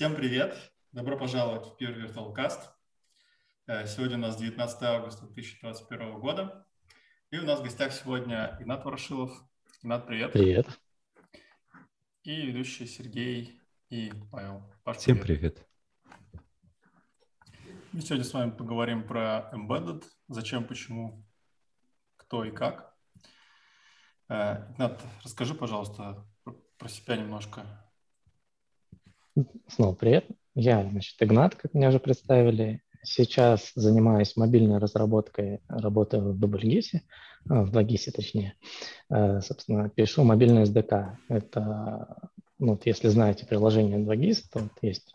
Всем привет! Добро пожаловать в первый VirtualCast. Э, сегодня у нас 19 августа 2021 года. И у нас в гостях сегодня Игнат Ворошилов. Игнат, привет. Привет. И ведущий Сергей и Павел. Паш, Всем привет. привет. Мы сегодня с вами поговорим про Embedded, зачем, почему, кто и как. Э, Игнат, расскажи, пожалуйста, про себя немножко. Снова привет. Я, значит, Игнат, как меня уже представили. Сейчас занимаюсь мобильной разработкой, работаю в Дубльгисе, а, в 2GIS точнее. Э, собственно, пишу мобильный SDK. Это, ну, вот если знаете приложение 2GIS, то вот есть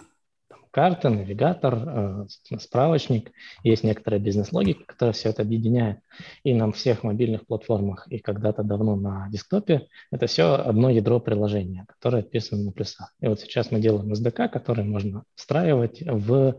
карта, навигатор, э, справочник. Есть некоторая бизнес-логика, которая все это объединяет. И на всех мобильных платформах и когда-то давно на десктопе это все одно ядро приложения, которое описано на плюсах. И вот сейчас мы делаем SDK, который можно встраивать в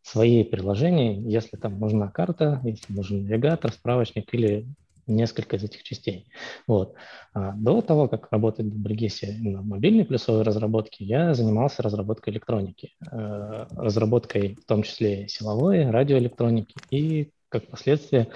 свои приложения, если там нужна карта, если нужен навигатор, справочник или несколько из этих частей. Вот. А до того, как работать в Бригесе на мобильной плюсовой разработке, я занимался разработкой электроники, э, разработкой в том числе силовой, радиоэлектроники и, как последствие,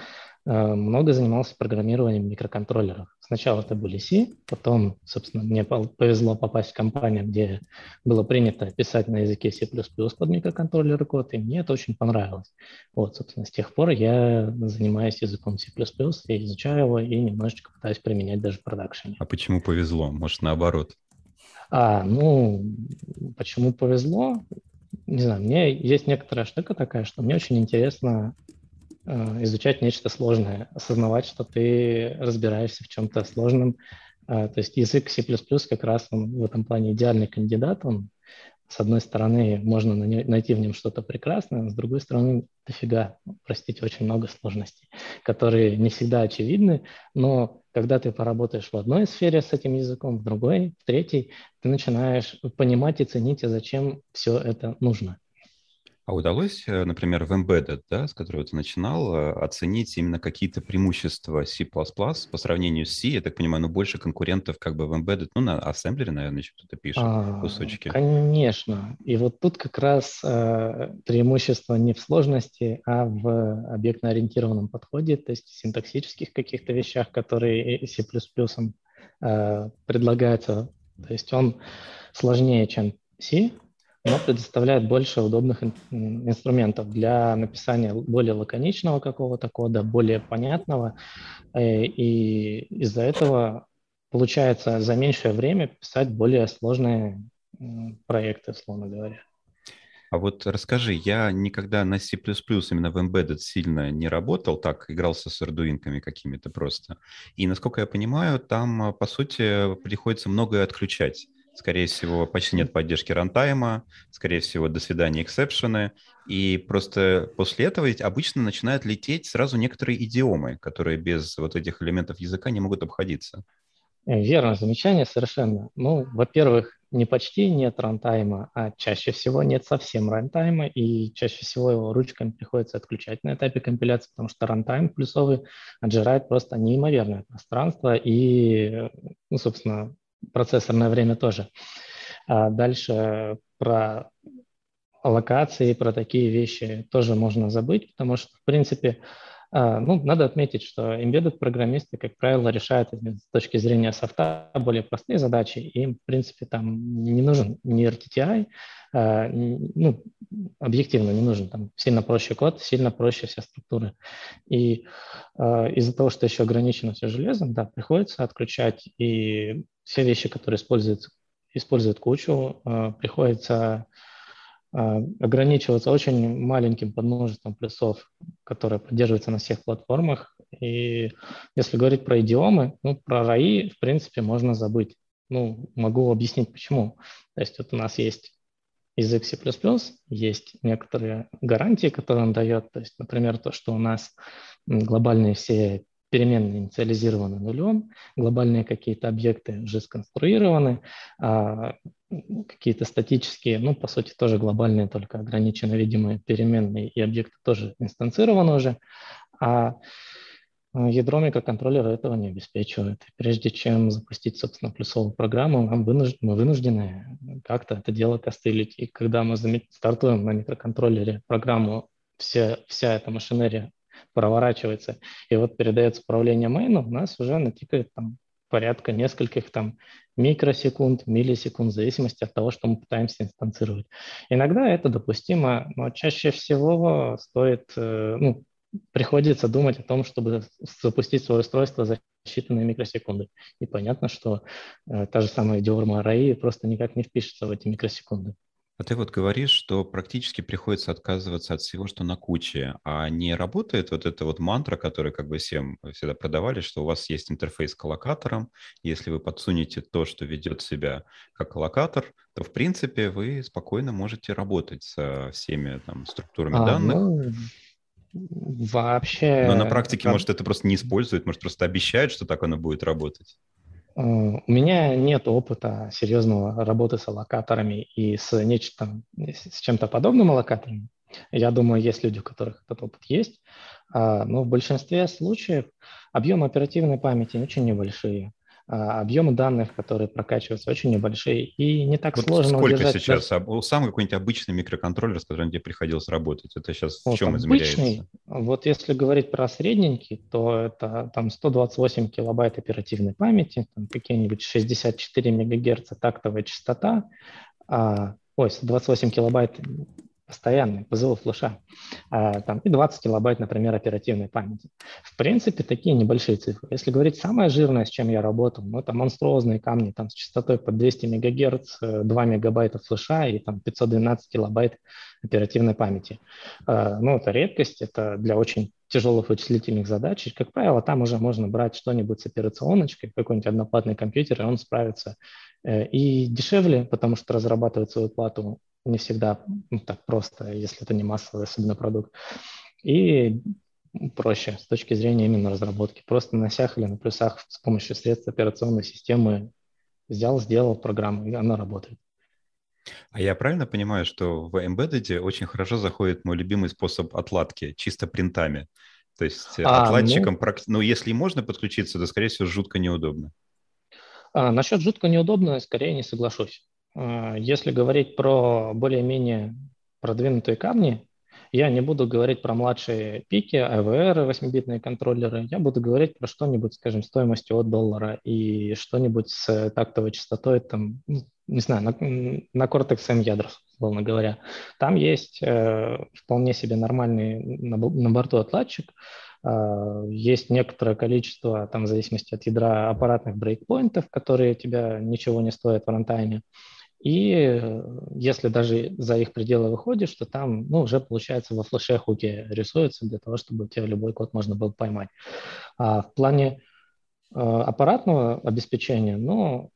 Э, много занимался программированием микроконтроллеров. Сначала это были C, потом, собственно, мне повезло попасть в компанию, где было принято писать на языке C++ под микроконтроллеры код, и мне это очень понравилось. Вот, собственно, с тех пор я занимаюсь языком C++, и изучаю его, и немножечко пытаюсь применять даже в продакшене. А почему повезло? Может, наоборот? А, ну, почему повезло? Не знаю, мне есть некоторая штука такая, что мне очень интересно изучать нечто сложное, осознавать, что ты разбираешься в чем-то сложном. Э, то есть язык C++ как раз он в этом плане идеальный кандидат. Он, с одной стороны, можно найти в нем что-то прекрасное, с другой стороны, дофига, простите, очень много сложностей, которые не всегда очевидны, но когда ты поработаешь в одной сфере с этим языком, в другой, в третьей, ты начинаешь понимать и ценить, а зачем все это нужно. А удалось, э, например, в Embedded, да, с которого ты начинал, э, оценить именно какие-то преимущества C++ по сравнению с C? Я так понимаю, ну, больше конкурентов как бы в Embedded, ну, на ассемблере, наверное, еще кто-то пишет а, кусочки. Конечно. И вот тут как раз э, преимущество не в сложности, а в объектно-ориентированном подходе, то есть в синтаксических каких-то вещах, которые C++ э, предлагаются. То есть он сложнее, чем C, но предоставляет больше удобных инструментов для написания более лаконичного какого-то кода, более понятного. Э, и из-за этого получается за меньшее время писать более сложные проекты, условно говоря. А вот расскажи, я никогда на C++ именно в Embedded сильно не работал, так, игрался с ардуинками какими-то просто. И, насколько я понимаю, там, по сути, приходится многое отключать. Скорее всего, почти нет поддержки рантайма, скорее всего, до свидания эксепшены. И просто после этого ведь обычно начинают лететь сразу некоторые идиомы, которые без вот этих элементов языка не могут обходиться. Э, верно, замечание совершенно. Ну, во-первых, не почти нет рантайма, а чаще всего нет совсем рантайма, и чаще всего его ручками приходится отключать на этапе компиляции, потому что рантайм плюсовый отжирает просто неимоверное пространство и, ну, собственно, процессорное время тоже. А дальше про локации, про такие вещи тоже можно забыть, потому что, в принципе, ну, надо отметить, что embedded программисты, как правило, решают с точки зрения софта более простые задачи. Им, в принципе, там не нужен ни RTTI, а, ну, объективно не нужен. Там сильно проще код, сильно проще вся структура. И а, из-за того, что еще ограничено все железом, да, приходится отключать и все вещи, которые используют, используют кучу, приходится ограничиваться очень маленьким подмножеством плюсов, которые поддерживаются на всех платформах. И если говорить про идиомы, ну, про РАИ, в принципе, можно забыть. Ну, могу объяснить, почему. То есть вот у нас есть язык C++, есть некоторые гарантии, которые он дает. То есть, например, то, что у нас глобальные все переменные инициализированы нулем, глобальные какие-то объекты уже сконструированы, а какие-то статические, ну, по сути, тоже глобальные, только ограниченно видимые переменные и объекты тоже инстанцированы уже. А А, ядро микроконтроллера этого не обеспечивает. Прежде чем запустить, собственно, плюсовую программу, мы вынуждены как-то это дело костылить. И когда мы стартуем на микроконтроллере программу, вся, вся эта машинерия проворачивается, и вот передается управление мейну, у нас уже натикает там порядка нескольких там микросекунд, миллисекунд, в зависимости от того, что мы пытаемся инстанцировать. Иногда это допустимо, но чаще всего стоит, э, ну, приходится думать о том, чтобы запустить свое устройство за считанные микросекунды. И понятно, что э, та же самая диорма арраи просто никак не впишется в эти микросекунды. А ты вот говоришь, что практически приходится отказываться от всего, что на куче, а не работает вот эта вот мантра, которую как бы всем всегда продавали, что у вас есть интерфейс к локаторам, если вы подсунете то, что ведет себя как локатор, то в принципе вы спокойно можете работать со всеми там структурами а, данных. Ну, вообще... Но на практике, как... может, это просто не используют, может, просто обещают, что так оно будет работать. Э, у меня нет опыта серьезного работы с аллокаторами и с нечто, с чем-то подобным аллокатором. Я думаю, есть люди, у которых этот опыт есть, а, но в большинстве случаев объемы оперативной памяти очень небольшие. А, объемы данных, которые прокачиваются, очень небольшие, и не так вот сложно Сколько удержать сейчас? Даже... Самый какой-нибудь обычный микроконтроллер, с которым тебе приходилось работать, это сейчас вот в чем обычный, измеряется? Вот если говорить про средненький, то это там 128 килобайт оперативной памяти, там какие-нибудь 64 мегагерца тактовая частота, а, ой, 128 килобайт постоянные позывы флеша, а, там, и 20 килобайт, например, оперативной памяти. В принципе, такие небольшие цифры. Если говорить самое жирное, с чем я работал, ну, это монструозные камни там, с частотой под 200 МГц, 2 мегабайта флеша и там, 512 килобайт оперативной памяти. А, ну, это редкость, это для очень тяжелых вычислительных задач. И, как правило, там уже можно брать что-нибудь с операционочкой, какой-нибудь одноплатный компьютер, и он справится э, и дешевле, потому что разрабатывать свою плату не всегда ну, так просто, если это не массовый особенно продукт. И проще с точки зрения именно разработки. Просто на сях или на плюсах с помощью средств операционной системы взял, сделал программу, и она работает. А я правильно понимаю, что в Embedded очень хорошо заходит мой любимый способ отладки, чисто принтами? То есть а, отладчиком, ну, ну, если можно подключиться, то, скорее всего, жутко неудобно. А, насчет жутко неудобно, скорее не соглашусь. А, если говорить про более-менее продвинутые камни, я не буду говорить про младшие пики, AVR, 8-битные контроллеры. Я буду говорить про что-нибудь, скажем, стоимостью от доллара и что-нибудь с тактовой частотой, там, ну, не знаю, на, на Cortex M ядрах, условно говоря. Там есть э, вполне себе нормальный на, на борту отладчик, э, есть некоторое количество, там, в зависимости от ядра, аппаратных брейкпоинтов, которые тебя ничего не стоят в рантайме. И э, если даже за их пределы выходишь, то там ну, уже получается во флеше хуки рисуется для того, чтобы у тебя любой код можно было поймать. А в плане э, аппаратного обеспечения, ну,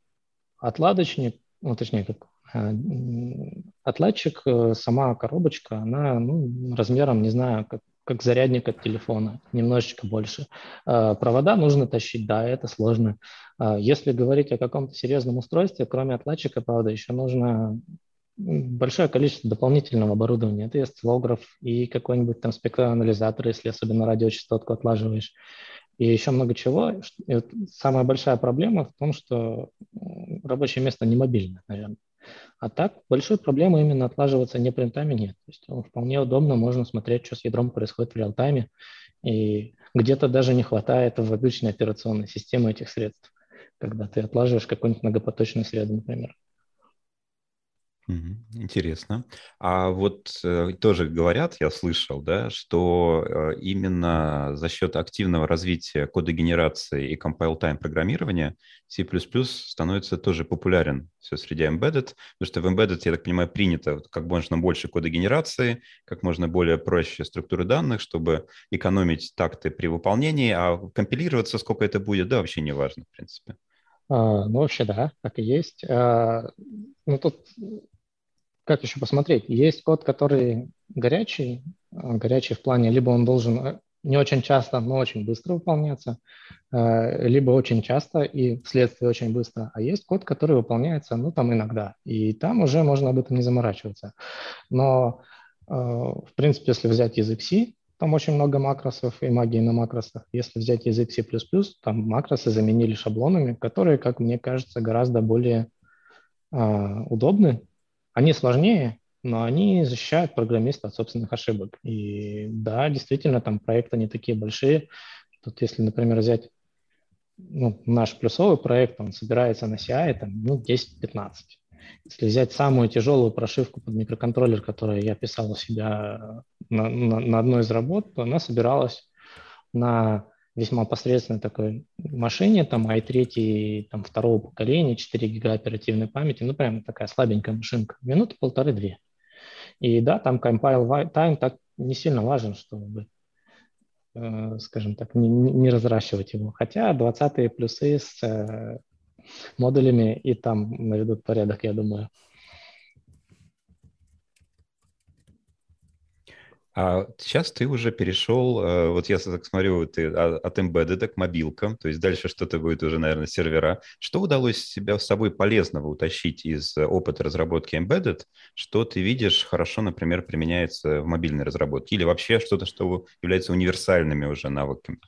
отладочник, ну, точнее, как э, отладчик, сама коробочка, она ну, размером, не знаю, как как зарядник от телефона, немножечко больше. А, провода нужно тащить, да, это сложно. А, если говорить о каком-то серьезном устройстве, кроме отладчика, правда, еще нужно большое количество дополнительного оборудования. Это и и какой-нибудь там спектроанализатор, если особенно радиочастотку отлаживаешь. И еще много чего. И вот самая большая проблема в том, что рабочее место не мобильное, наверное. А так большой проблемы именно отлаживаться не принтами нет. То есть вполне удобно, можно смотреть, что с ядром происходит в реал-тайме. И где-то даже не хватает в обычной операционной системе этих средств, когда ты отлаживаешь какой-нибудь многопоточный среду, например. Интересно. А вот э, тоже говорят, я слышал, да, что э, именно за счет активного развития кода генерации и compile-time программирования C++ становится тоже популярен все среди embedded, потому что в embedded, я так понимаю, принято как можно больше кода генерации, как можно более проще структуры данных, чтобы экономить такты при выполнении, а компилироваться сколько это будет, да, вообще не важно, в принципе. А, ну, вообще, да, так и есть. А, ну, тут как еще посмотреть? Есть код, который горячий, а, горячий в плане, либо он должен э, не очень часто, но очень быстро выполняться, э, либо очень часто и вследствие очень быстро. А есть код, который выполняется, ну, там иногда. И там уже можно об этом не заморачиваться. Но, э, в принципе, если взять язык C, там очень много макросов и магии на макросах. Если взять язык C++, там макросы заменили шаблонами, которые, как мне кажется, гораздо более удобны. Они сложнее, но они защищают программиста от собственных ошибок. И да, действительно, там проекты не такие большие. Тут если, например, взять ну, наш плюсовый проект, он собирается на CI там, ну, 10-15. Если взять самую тяжелую прошивку под микроконтроллер, которую я писал у себя на, на, на одной из работ, то она собиралась на весьма посредственной такой машине, там i3 там, второго поколения, 4 гига оперативной памяти, ну прям такая слабенькая машинка, минуты полторы-две. И да, там compile time так не сильно важен, чтобы, э, скажем так, не, не разращивать его. Хотя 20-е плюсы с э, модулями и там наведут порядок, я думаю. А сейчас ты уже перешел, э, вот я так смотрю, ты от embedded к мобилкам, то есть дальше что-то будет уже, наверное, сервера. Что удалось себя с собой полезного утащить из опыта разработки embedded, что ты видишь хорошо, например, применяется в мобильной разработке, или вообще что-то, что является универсальными уже навыками?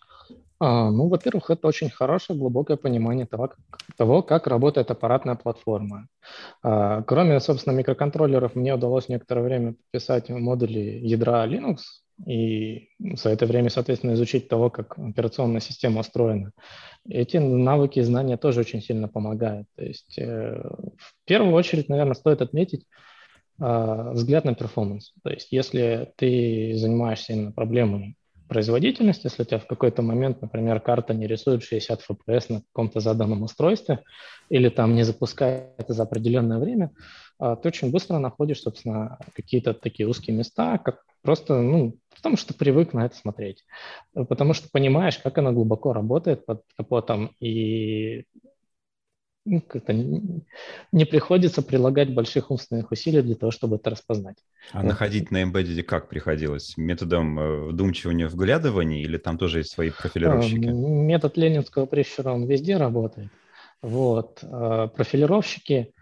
А, ну, во-первых, это очень хорошее, глубокое понимание того, того, как работает аппаратная платформа. А, кроме, собственно, микроконтроллеров, мне удалось некоторое время писать модули ядра Linux, и за это время, соответственно, изучить того, как операционная система устроена. Эти навыки и знания тоже очень сильно помогают. То есть, э, в первую очередь, наверное, стоит отметить э, взгляд на перформанс. То есть, если ты занимаешься именно проблемой производительность, если у тебя в какой-то момент, например, карта не рисует 60 FPS на каком-то заданном устройстве или там не запускается за определенное время, а, ты очень быстро находишь, собственно, какие-то такие узкие места, как просто, ну, потому что привык на это смотреть, потому что понимаешь, как оно глубоко работает под капотом, и ну, как-то не, приходится прилагать больших умственных усилий для того, чтобы это распознать. А вот. находить на embedded как приходилось? Методом э, вдумчивания вглядывания или там тоже есть свои профилировщики? Метод ленинского прищура, он везде работает. Вот. А профилировщики,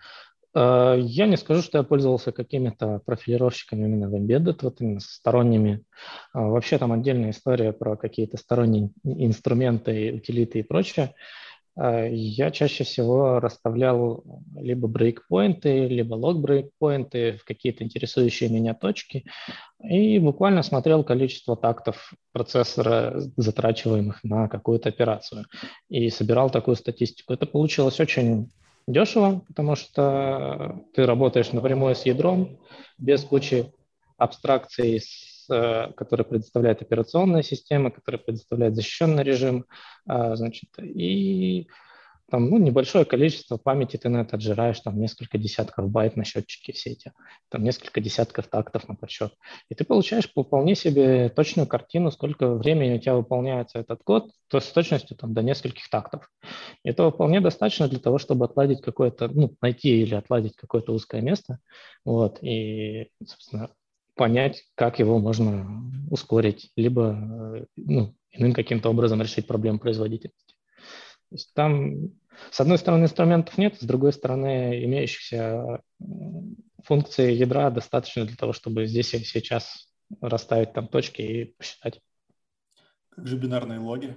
э, я не скажу, что я пользовался какими-то профилировщиками именно в embedded, вот именно сторонними. Вообще там отдельная история про какие-то сторонние инструменты, утилиты и прочее. Э, я чаще всего расставлял либо брейкпоинты, либо лог-брейкпоинты в какие-то интересующие меня точки и буквально смотрел количество тактов процессора, затрачиваемых на какую-то операцию, и собирал такую статистику. Это получилось очень дешево, потому что ты работаешь напрямую с ядром, без кучи абстракций с который предоставляет операционная система, который предоставляет защищенный режим, а, значит, и там, ну, небольшое количество памяти ты на это отжираешь, там несколько десятков байт на счетчике сети, там несколько десятков тактов на подсчет. И ты получаешь вполне себе точную картину, сколько времени у тебя выполняется этот код, то с точностью там, до нескольких тактов. И этого вполне достаточно для того, чтобы отладить какое-то, ну, найти или отладить какое-то узкое место. Вот, и, собственно, понять, как его можно ускорить, либо э, ну, иным каким-то образом решить проблему производительности. То есть там, с одной стороны, инструментов нет, с другой стороны, имеющихся функций ядра достаточно для того, чтобы здесь и сейчас расставить там точки и посчитать. Как же бинарные логи?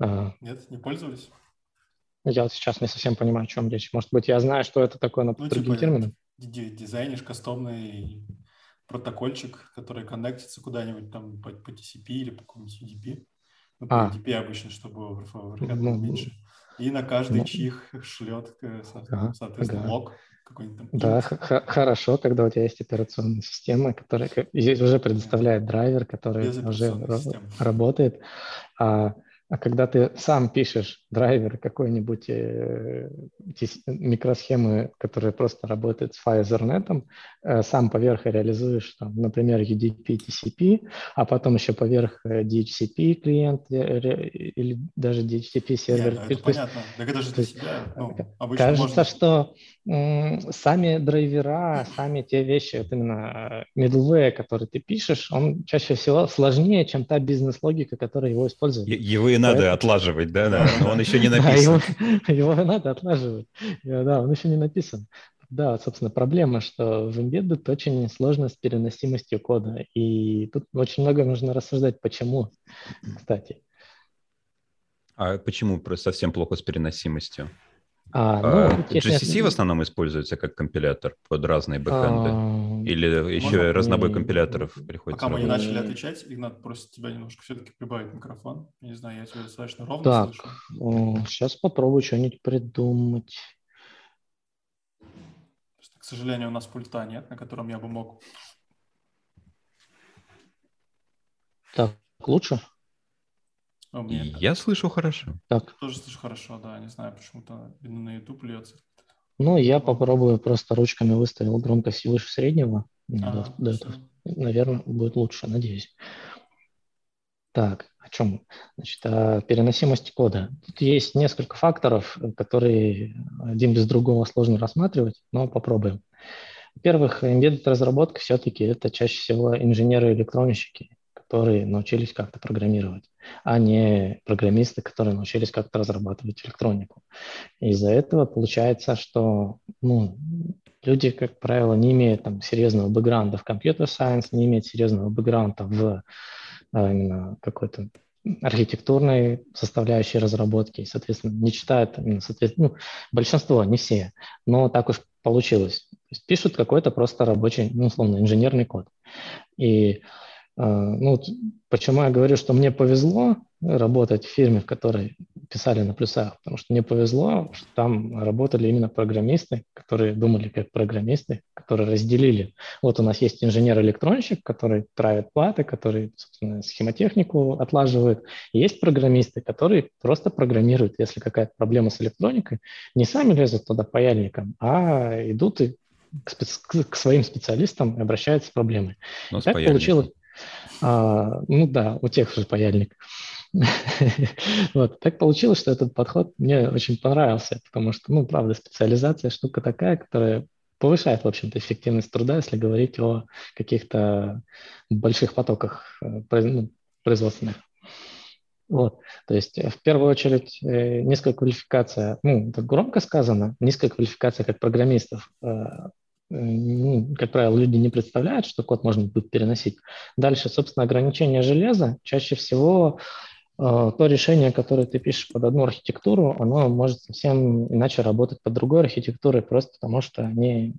А, Нет, не пользовались? Я сейчас не совсем понимаю, о чем речь. Может быть, я знаю, что это такое на ну, другим типа, термином? Дизайнишь кастомный протокольчик, который коннектится куда-нибудь там по, по TCP или по какому-нибудь UDP. Ну, по а. UDP обычно, чтобы overhead ну, меньше. И на каждый ну, чих шлет, э, соответственно, ага. лог какой-нибудь там. Да, хорошо, когда у тебя есть операционная система, которая уже предоставляет драйвер, который уже работает. А а когда ты сам пишешь драйвер какой-нибудь э, микросхемы, которая просто работает с Ethernet, э, сам поверх реализуешь, там, например, UDP, TCP, а потом еще поверх э, DHCP клиент э, или даже DHCP сервер. Нет, ну, это понятно. Так это же для себя. Ну, кажется, можно... что сами драйвера, сами те вещи, вот именно э, middleware, который ты пишешь, он чаще всего сложнее, чем та бизнес-логика, которая его использует. Его и надо Поэтому... отлаживать, да, да, но он еще не написан. его, его надо отлаживать, да, он еще не написан. Да, собственно, проблема, что в Embedded очень сложно с переносимостью кода. И тут очень много нужно рассуждать, почему, кстати. А почему совсем плохо с переносимостью? А, ну, а, GCC в основном используется как компилятор под разные бэкэнды? А, Или еще Можно? разнобой компиляторов приходится? Пока мы не начали отвечать, Игнат просит тебя немножко все-таки прибавить микрофон. не знаю, я тебя достаточно ровно так, слышу. сейчас попробую что-нибудь придумать. К сожалению, у нас пульта нет, на котором я бы мог... Так, лучше? А мне я слышу хорошо. Так. Тоже слышу хорошо, да. Не знаю, почему-то на YouTube льется. Ну, я попробую просто ручками выставил громкость выше среднего. Ага, до, до Наверное, будет лучше, надеюсь. Так, о чем? Значит, о переносимости кода. Тут есть несколько факторов, которые один без другого сложно рассматривать, но попробуем. Во-первых, embedded разработка все-таки это чаще всего инженеры-электронщики, которые научились как-то программировать, а не программисты, которые научились как-то разрабатывать электронику. Из-за этого получается, что ну, люди, как правило, не имеют там, серьезного бэкграунда в компьютер сайенс, не имеют серьезного бэкграунда в а, именно какой-то архитектурной составляющей разработки, и, соответственно, не читают, соответственно, ну, большинство, не все, но так уж получилось. Пишут какой-то просто рабочий, ну, условно, инженерный код. И а, ну, почему я говорю, что мне повезло работать в фирме, в которой писали на плюсах, потому что мне повезло, что там работали именно программисты, которые думали как программисты, которые разделили. Вот у нас есть инженер-электронщик, который правит платы, который, собственно, схемотехнику отлаживает. И есть программисты, которые просто программируют. Если какая-то проблема с электроникой, не сами лезут туда паяльником, а идут и к, специ- к своим специалистам и обращаются с проблемой. Но так получилось. А, ну да, у тех же паяльник. вот. Так получилось, что этот подход мне очень понравился, потому что, ну, правда, специализация штука такая, которая повышает, в общем-то, эффективность труда, если говорить о каких-то больших потоках э, ну, производственных. Вот. То есть, э, в первую очередь, э, низкая квалификация, ну, это громко сказано, низкая квалификация как программистов ну, как правило, люди не представляют, что код можно будет переносить. Дальше, собственно, ограничение железа. Чаще всего э, то решение, которое ты пишешь под одну архитектуру, оно может совсем иначе работать под другой архитектурой, просто потому что они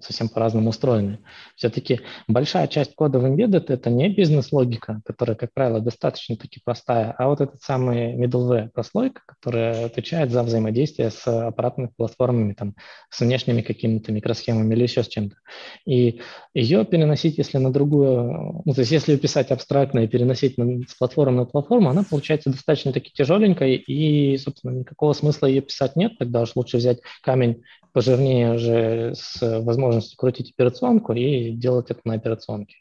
совсем по-разному устроены. Все-таки большая часть кода в Embedded – это не бизнес-логика, которая, как правило, достаточно-таки простая, а вот этот самый middleware прослойка, которая отвечает за взаимодействие с аппаратными платформами, там, с внешними какими-то микросхемами или еще с чем-то. И ее переносить, если на другую, ну, то есть если писать абстрактно и переносить на, с платформы на платформу, она получается достаточно-таки тяжеленькой, и, собственно, никакого смысла ее писать нет, тогда уж лучше взять камень пожирнее уже с возможностью крутить операционку и делать это на операционке.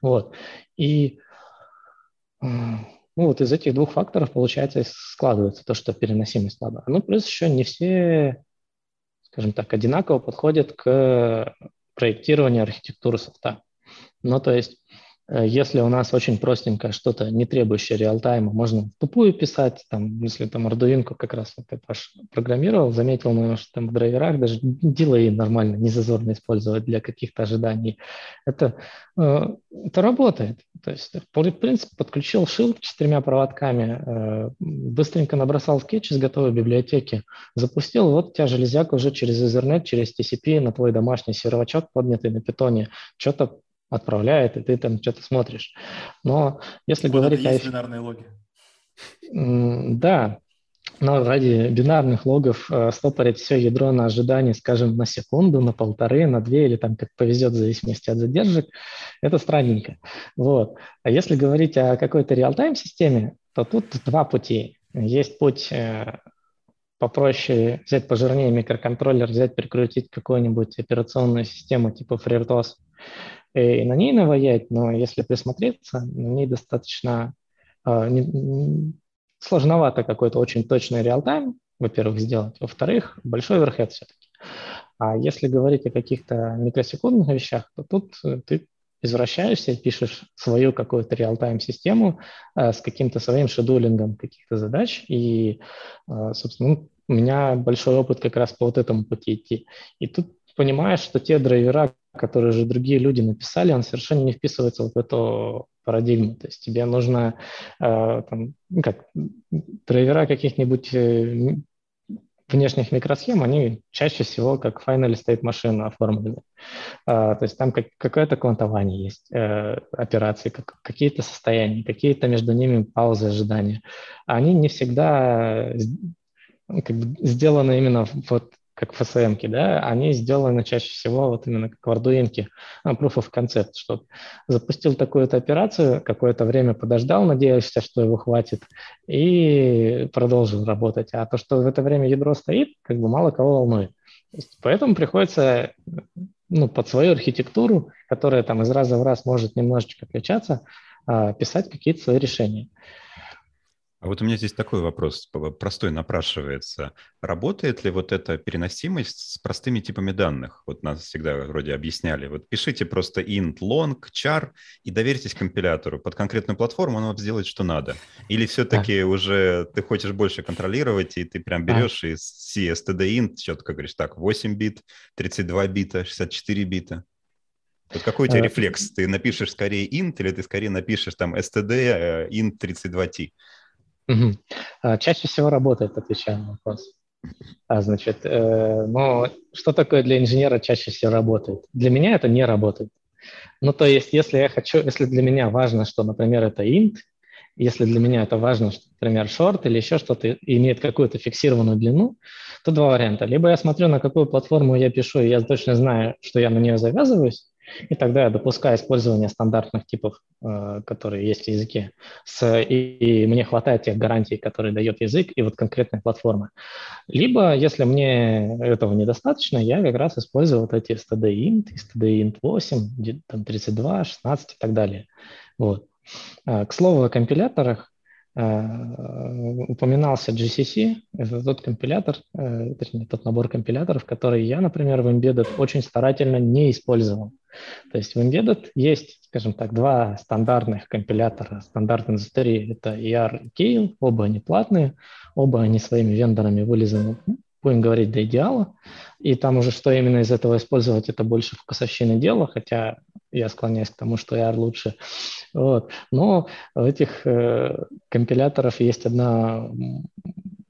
Вот. И ну, вот из этих двух факторов, получается, складывается то, что переносимость слабая. Ну, плюс еще не все, скажем так, одинаково подходят к проектированию архитектуры софта. Ну, то есть если у нас очень простенькое что-то, не требующее реалтайма, можно тупую писать, там, если там Arduino как раз вот это программировал, заметил, наверное, что там в драйверах даже дилей нормально, не зазорно использовать для каких-то ожиданий. Это, э, это работает. То есть, в принципе, подключил шилд четырьмя проводками, э, быстренько набросал скетч из готовой библиотеки, запустил, вот у тебя железяка уже через Ethernet, через TCP на твой домашний сервачок, поднятый на питоне, что-то отправляет, и ты там что-то смотришь. Но если вот говорить это есть о... бинарные логи. Да, но ради бинарных логов э, стопорить все ядро на ожидание, скажем, на секунду, на полторы, на две или там как повезет в зависимости от задержек, это странненько. Вот. А если говорить о какой-то реал-тайм системе, то тут два пути. Есть путь э, попроще взять пожирнее микроконтроллер, взять, прикрутить какую-нибудь операционную систему типа FreeRTOS и на ней наваять, но если присмотреться, на ней достаточно э, не, сложновато какой-то очень точный реал-тайм, во-первых, сделать, во-вторых, большой оверхед все-таки. А если говорить о каких-то микросекундных вещах, то тут ты извращаешься, пишешь свою какую-то реал-тайм систему э, с каким-то своим шедулингом каких-то задач, и, э, собственно, ну, у меня большой опыт как раз по вот этому пути идти. И тут понимаешь, что те драйвера, которые же другие люди написали, он совершенно не вписывается вот в эту парадигму. То есть тебе нужно э, там, ну как, драйвера каких-нибудь э, внешних микросхем, они чаще всего как final state машина оформлены. А, то есть там как, какое-то квантование есть э, операции, как, какие-то состояния, какие-то между ними паузы ожидания. Они не всегда как бы, сделаны именно вот как FSM, да, они сделаны чаще всего вот именно как в Arduino, а, proof of concept, что запустил такую-то операцию, какое-то время подождал, надеялся, что его хватит, и продолжил работать. А то, что в это время ядро стоит, как бы мало кого волнует. Поэтому приходится ну, под свою архитектуру, которая там из раза в раз может немножечко отличаться, а, писать какие-то свои решения. А вот у меня здесь такой вопрос, простой напрашивается. Работает ли вот эта переносимость с простыми типами данных? Вот нас всегда вроде объясняли. Вот пишите просто int, long, char и доверьтесь компилятору. Под конкретную платформу он вам сделает, что надо. Или все-таки да. уже ты хочешь больше контролировать, и ты прям берешь да. из C std четко говоришь, так, 8 бит, 32 бита, 64 бита. Вот какой у тебя э, рефлекс? Ты напишешь скорее int или ты скорее напишешь там std э, int 32t? Угу. Чаще всего работает, отвечаю на вопрос. А, значит, э, но что такое для инженера чаще всего работает? Для меня это не работает. Ну, то есть, если я хочу, если для меня важно, что, например, это int, если для меня это важно, что, например, short или еще что-то имеет какую-то фиксированную длину, то два варианта. Либо я смотрю, на какую платформу я пишу, и я точно знаю, что я на нее завязываюсь, и тогда я допускаю использование стандартных типов, э, которые есть в языке. С, и, и мне хватает тех гарантий, которые дает язык и вот конкретная платформа. Либо, если мне этого недостаточно, я как раз использую вот эти std.int, std.int 8, там 32, 16 и так далее. Вот. А, к слову о компиляторах, упоминался GCC, это тот компилятор, э, точнее, тот набор компиляторов, который я, например, в Embedded очень старательно не использовал. То есть в Embedded есть, скажем так, два стандартных компилятора, стандартной индустрии. Это ER и Kale, оба они платные, оба они своими вендорами вылезаны будем говорить, до идеала. И там уже что именно из этого использовать, это больше вкусовщины дела, хотя я склоняюсь к тому, что AR лучше. Вот. Но у этих э, компиляторов есть одна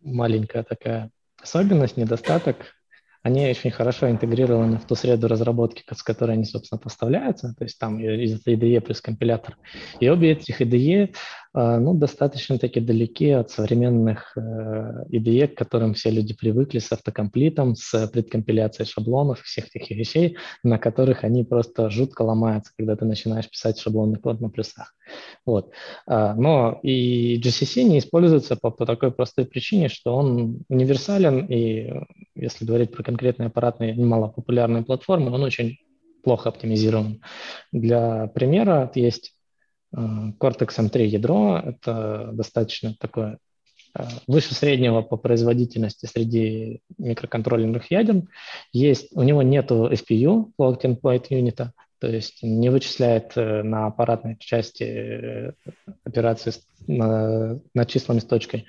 маленькая такая особенность, недостаток они очень хорошо интегрированы в ту среду разработки, с которой они, собственно, поставляются, то есть там из IDE плюс компилятор. И обе этих IDE ну, достаточно таки далеки от современных э, IDE, к которым все люди привыкли с автокомплитом, с предкомпиляцией шаблонов, всех этих вещей, на которых они просто жутко ломаются, когда ты начинаешь писать шаблонный код на плюсах. Вот. А, но и GCC не используется по, по такой простой причине, что он универсален, и если говорить про конкретные аппаратные, немалопопулярные платформы, он очень плохо оптимизирован. Для примера есть э, Cortex M3 ядро, это достаточно такое э, выше среднего по производительности среди микроконтроллерных ядер. Есть, у него нету FPU, Floating Point Unit, то есть не вычисляет э, на аппаратной части э, операции на, на числами с точкой.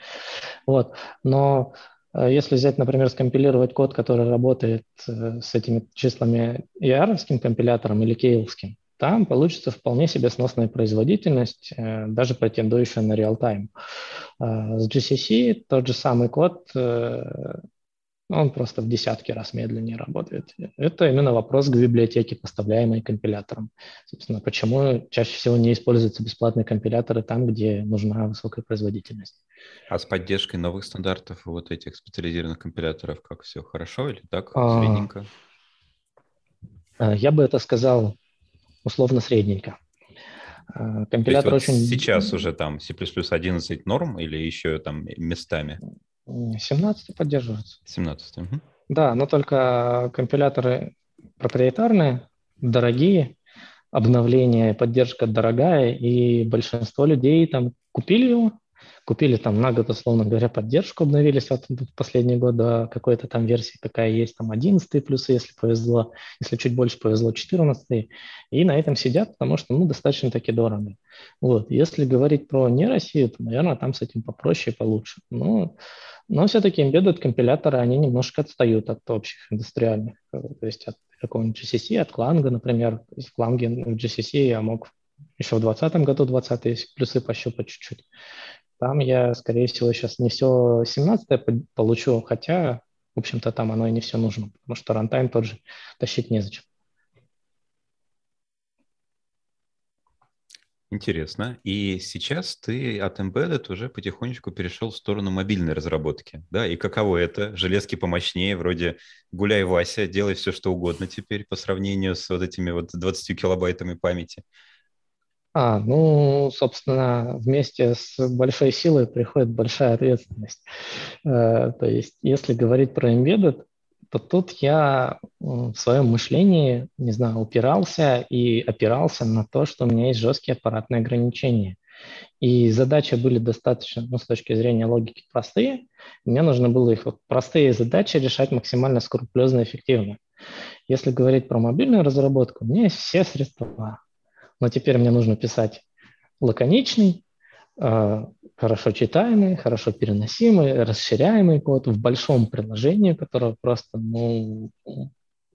Вот. Но э, если взять, например, скомпилировать код, который работает с этими числами ER компилятором или кейловским, там получится вполне себе сносная производительность, даже претендующая на реал-тайм. С GCC тот же самый код он просто в десятки раз медленнее работает. Это именно вопрос к библиотеке, поставляемой компилятором. Собственно, почему чаще всего не используются бесплатные компиляторы там, где нужна высокая производительность. А с поддержкой новых стандартов вот этих специализированных компиляторов как все хорошо или так, а, средненько? А, я бы это сказал условно средненько. А, компилятор вот очень... Сейчас уже там C++ 11 норм или еще там местами? 17 поддерживается. 17. Угу. Да, но только компиляторы проприетарные, дорогие, обновление, поддержка дорогая, и большинство людей там купили его, купили там на год, условно говоря, поддержку, обновились вот в последний год до какой-то там версии, какая есть, там 11 плюсы, если повезло, если чуть больше повезло, 14 и на этом сидят, потому что, ну, достаточно таки дорого. Вот, если говорить про не Россию, то, наверное, там с этим попроще и получше. Но, но все-таки embedded компиляторы, они немножко отстают от общих индустриальных, то есть от какого-нибудь GCC, от Clang, например. В Clang в GCC я мог еще в 2020 году 20 плюсы пощупать чуть-чуть. Там я, скорее всего, сейчас не все 17 получу, хотя, в общем-то, там оно и не все нужно, потому что рантайм тот же тащить незачем. Интересно. И сейчас ты от Embedded уже потихонечку перешел в сторону мобильной разработки, да? И каково это? Железки помощнее, вроде гуляй, Вася, делай все, что угодно теперь по сравнению с вот этими вот 20 килобайтами памяти. А, ну, собственно, вместе с большой силой приходит большая ответственность. Э, то есть, если говорить про embedded, то тут я в своем мышлении, не знаю, упирался и опирался на то, что у меня есть жесткие аппаратные ограничения. И задачи были достаточно, ну, с точки зрения логики, простые. Мне нужно было их вот простые задачи решать максимально скрупулезно и эффективно. Если говорить про мобильную разработку, у меня есть все средства но теперь мне нужно писать лаконичный, э, хорошо читаемый, хорошо переносимый, расширяемый код в большом приложении, которое просто ну,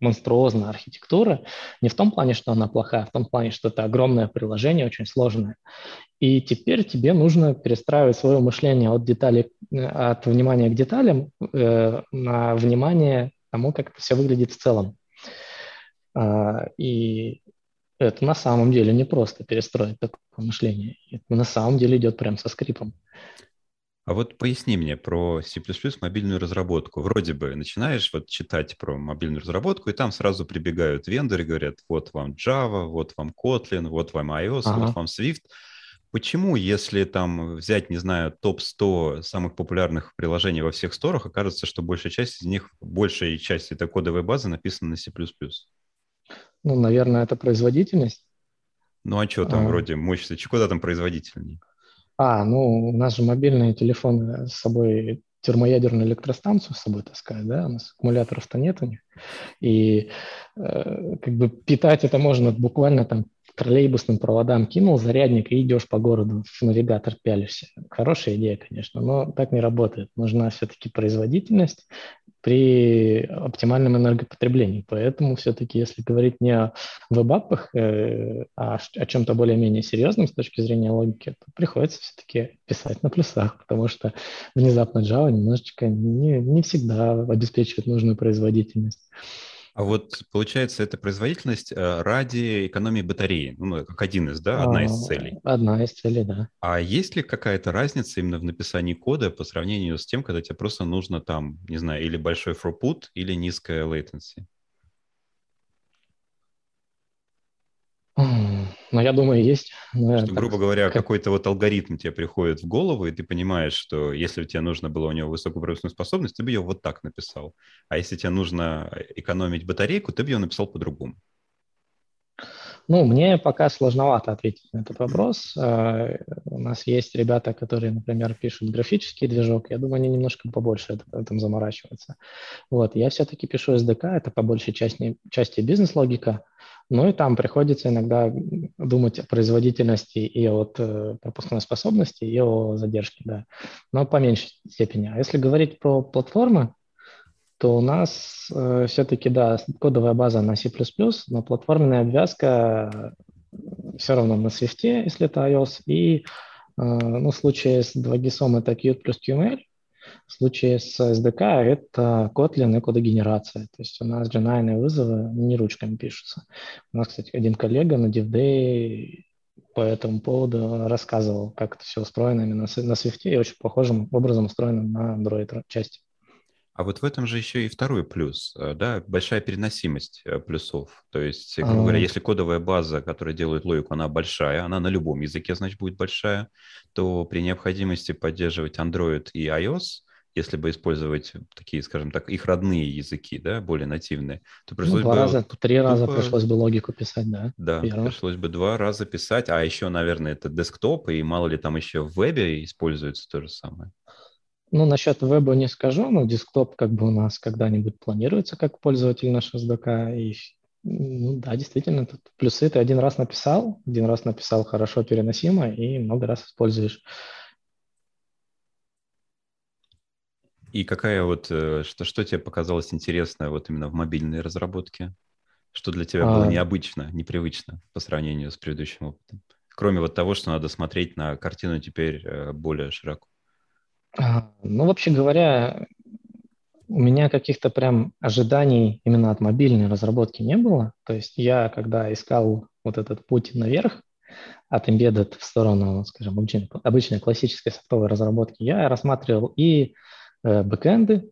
монструозная архитектура. Не в том плане, что она плохая, а в том плане, что это огромное приложение, очень сложное. И теперь тебе нужно перестраивать свое мышление от деталей, от внимания к деталям э, на внимание тому, как это все выглядит в целом. Uh, и это на самом деле не просто перестроить такое мышление. Это на самом деле идет прям со скрипом. А вот поясни мне про C++ мобильную разработку. Вроде бы начинаешь вот читать про мобильную разработку, и там сразу прибегают вендоры, говорят, вот вам Java, вот вам Kotlin, вот вам iOS, ага. вот вам Swift. Почему, если там взять, не знаю, топ-100 самых популярных приложений во всех сторах, окажется, что большая часть из них, большая часть этой кодовой базы написана на C++? Ну, наверное, это производительность. Ну, а что там а, вроде мощности? Куда там производительнее? А, ну, у нас же мобильные телефоны с собой термоядерную электростанцию с собой таскают, да, у нас аккумуляторов-то нет у них. И э, как бы питать это можно буквально там троллейбусным проводам кинул зарядник и идешь по городу, в навигатор пялишься. Хорошая идея, конечно, но так не работает. Нужна все-таки производительность, при оптимальном энергопотреблении. Поэтому все-таки, если говорить не о веб-аппах, э, а о чем-то более-менее серьезном с точки зрения логики, то приходится все-таки писать на плюсах, потому что внезапно Java немножечко не, не всегда обеспечивает нужную производительность. А вот получается, это производительность э, ради экономии батареи, ну, как один из, да, одна из а, целей. Одна из целей, да. А есть ли какая-то разница именно в написании кода по сравнению с тем, когда тебе просто нужно там, не знаю, или большой throughput, или низкая latency? Ну, я думаю, есть. Но что, грубо говоря, как... какой-то вот алгоритм тебе приходит в голову, и ты понимаешь, что если бы тебе нужно было у него высокую пропускную способность, ты бы ее вот так написал. А если тебе нужно экономить батарейку, ты бы ее написал по-другому. Ну, мне пока сложновато ответить на этот вопрос. Э, у нас есть ребята, которые, например, пишут графический движок. Я думаю, они немножко побольше этом заморачиваются. Вот, я все-таки пишу SDK, это по большей части, части бизнес-логика. Ну и там приходится иногда думать о производительности и от э, пропускной способности, и о задержке, да, но по меньшей степени. А если говорить про платформы, то у нас э, все-таки, да, кодовая база на C++, но платформенная обвязка все равно на Swift, если это iOS, и э, ну, в случае с 2GIS это Qt плюс QML, в случае с SDK это Kotlin и кодогенерация. То есть у нас дженайные вызовы не ручками пишутся. У нас, кстати, один коллега на DevDay по этому поводу рассказывал, как это все устроено именно на Swift и очень похожим образом устроено на Android части. А вот в этом же еще и второй плюс, э, да, большая переносимость э, плюсов. То есть, грубо говоря, если кодовая база, которая делает логику, она большая, она на любом языке, значит, будет большая, то при необходимости поддерживать Android и iOS, если бы использовать такие, скажем так, их родные языки, да, более нативные, то ну, пришлось ну, два бы... раза, три тупо... раза пришлось бы логику писать, да. Да, Верно. пришлось бы два раза писать, а еще, наверное, это десктоп, и мало ли там еще в вебе используется то же самое. Ну, насчет веба не скажу, но десктоп как бы у нас когда-нибудь планируется как пользователь нашего SDK, и ну да, действительно, тут плюсы ты один раз написал, один раз написал хорошо переносимо и много раз используешь. И какая вот, э, что, что тебе показалось интересное вот именно в мобильной разработке? Что для тебя было а... необычно, непривычно по сравнению с предыдущим опытом? Кроме вот того, что надо смотреть на картину теперь э, более широко. А, ну, вообще говоря, у меня каких-то прям ожиданий именно от мобильной разработки не было. То есть я, когда искал вот этот путь наверх, от embedded в сторону, скажем, обычной, обычной классической софтовой разработки, я рассматривал и э, бэкэнды,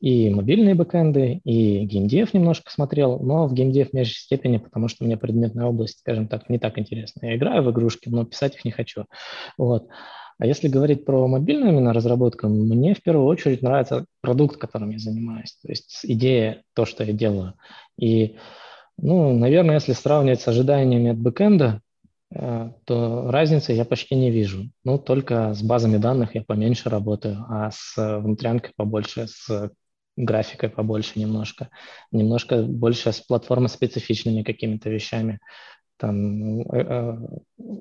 и мобильные бэкэнды, и геймдев немножко смотрел, но в геймдев в меньшей степени, потому что мне предметная область, скажем так, не так интересна. Я играю в игрушки, но писать их не хочу. Вот. А если говорить про мобильную именно разработку, мне в первую очередь нравится продукт, которым я занимаюсь, то есть идея, то, что я делаю. И, ну, наверное, если сравнивать с ожиданиями от бэкэнда, э, то разницы я почти не вижу. Ну, только с базами данных я поменьше работаю, а с внутрянкой побольше, с графикой побольше немножко, немножко больше с платформой специфичными какими-то вещами там э, э,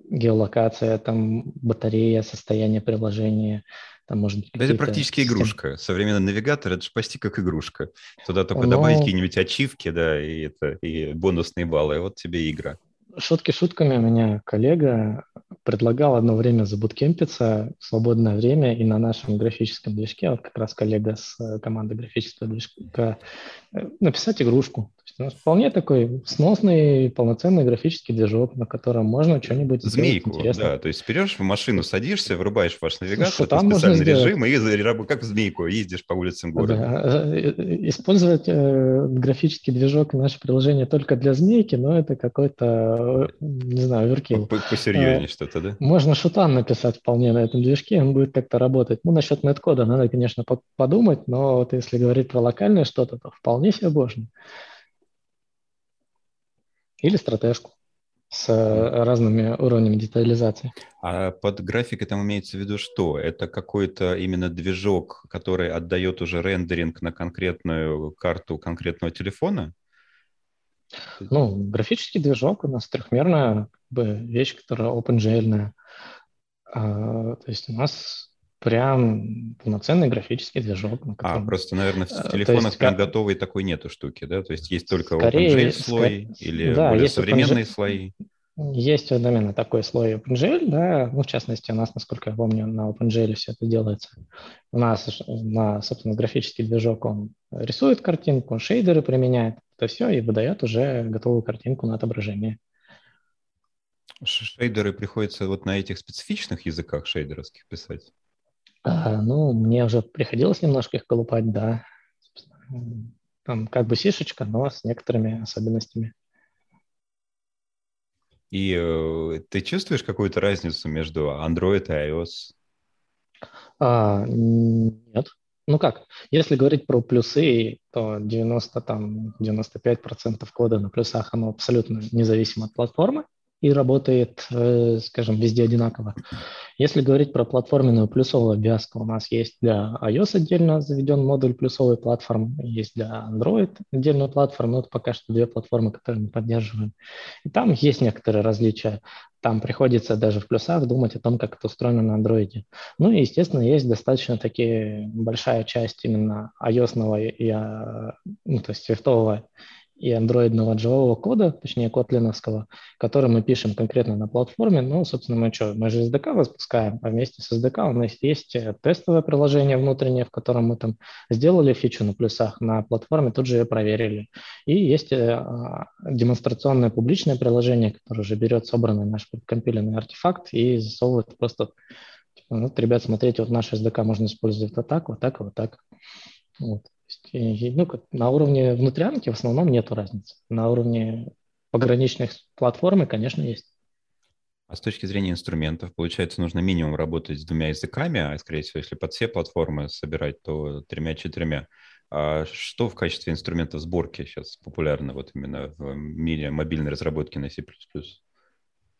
геолокация, там батарея, состояние приложения, там может быть Да это практически системы. игрушка. Современный навигатор – это же почти как игрушка. Туда только Но... добавить какие-нибудь ачивки, да, и, это, и бонусные баллы, и вот тебе игра. Шутки шутками, у меня коллега предлагал одно время забуткемпиться в свободное время и на нашем графическом движке, вот как раз коллега с э, команды графического движка, написать игрушку. То есть вполне такой сносный, полноценный графический движок, на котором можно что-нибудь Змейку, да. То есть берешь в машину, садишься, врубаешь ваш навигатор, там специальный режим, и как в змейку ездишь по улицам города. Да. Э, э, использовать э, графический движок наше приложение только для змейки, но это какой-то, не знаю, веркил. Посерьезнее что-то, да? Можно шутан написать вполне на этом движке, он будет как-то работать. Ну, насчет нет-кода надо, конечно, подумать, но вот если говорить про локальное что-то, то вполне себе можно или стратежку с э, разными уровнями детализации. А под графикой там имеется в виду что? Это какой-то именно движок, который отдает уже рендеринг на конкретную карту конкретного телефона? Ну, графический движок у нас трехмерная бы, вещь, которая OpenGL. А, то есть у нас прям полноценный графический движок. На а, котором... А, просто, наверное, в э, телефонах есть, прям как... готовой такой нету штуки, да? То есть есть только Скорее, OpenGL слой ск... или да, более современные OpenGL... слои? Есть вот именно такой слой OpenGL, да, ну, в частности, у нас, насколько я помню, на OpenGL все это делается. У нас, на, собственно, графический движок, он рисует картинку, он шейдеры применяет, это все, и выдает уже готовую картинку на отображение. Шейдеры приходится вот на этих специфичных языках шейдеровских писать? А, ну, мне уже приходилось немножко их колупать, да. Там как бы сишечка, но с некоторыми особенностями. И э, ты чувствуешь какую-то разницу между Android и iOS? А, нет. Ну как, если говорить про плюсы, то 90, там, 95% кода на плюсах, оно абсолютно независимо от платформы и работает, э, скажем, везде одинаково. Если говорить про платформенную плюсовую обвязку, у нас есть для iOS отдельно заведен модуль плюсовой платформы, есть для Android отдельная платформа, но это пока что две платформы, которые мы поддерживаем. И там есть некоторые различия. Там приходится даже в плюсах думать о том, как это устроено на Android. Ну и, естественно, есть достаточно таки большая часть именно iOS и, а, ну, то есть свифтового и андроидного джавового кода, точнее котлиновского, который мы пишем конкретно на платформе. Ну, собственно, мы что, мы же SDK запускаем, а вместе с SDK у нас есть э, тестовое приложение внутреннее, в котором мы там сделали фичу на плюсах на платформе, тут же ее проверили. И есть э, а, демонстрационное публичное приложение, которое уже берет собранный наш компиленный артефакт и засовывает просто типа, вот, ребят, смотрите, вот наш SDK можно использовать вот так, вот так вот так. Вот ну, на уровне внутрянки в основном нет разницы. На уровне пограничных платформы, конечно, есть. А с точки зрения инструментов, получается, нужно минимум работать с двумя языками, а, скорее всего, если под все платформы собирать, то тремя-четырьмя. А что в качестве инструмента сборки сейчас популярно вот именно в мире мобильной разработки на C++?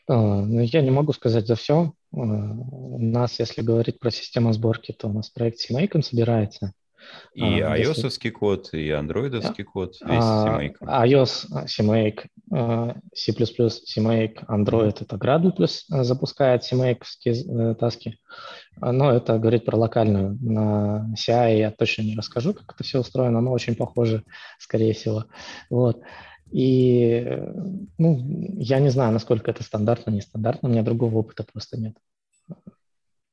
А, ну, я не могу сказать за все. А, у нас, если говорить про систему сборки, то у нас проект CMake собирается. И а, ios если... код, и андроидовский код, весь а, CMake. iOS, CMake, C++, CMake, Android это Gradle плюс запускает CMake э, таски. Но это говорить про локальную. На CI я точно не расскажу, как это все устроено, но очень похоже, скорее всего. Вот. И ну, я не знаю, насколько это стандартно, нестандартно, у меня другого опыта просто нет.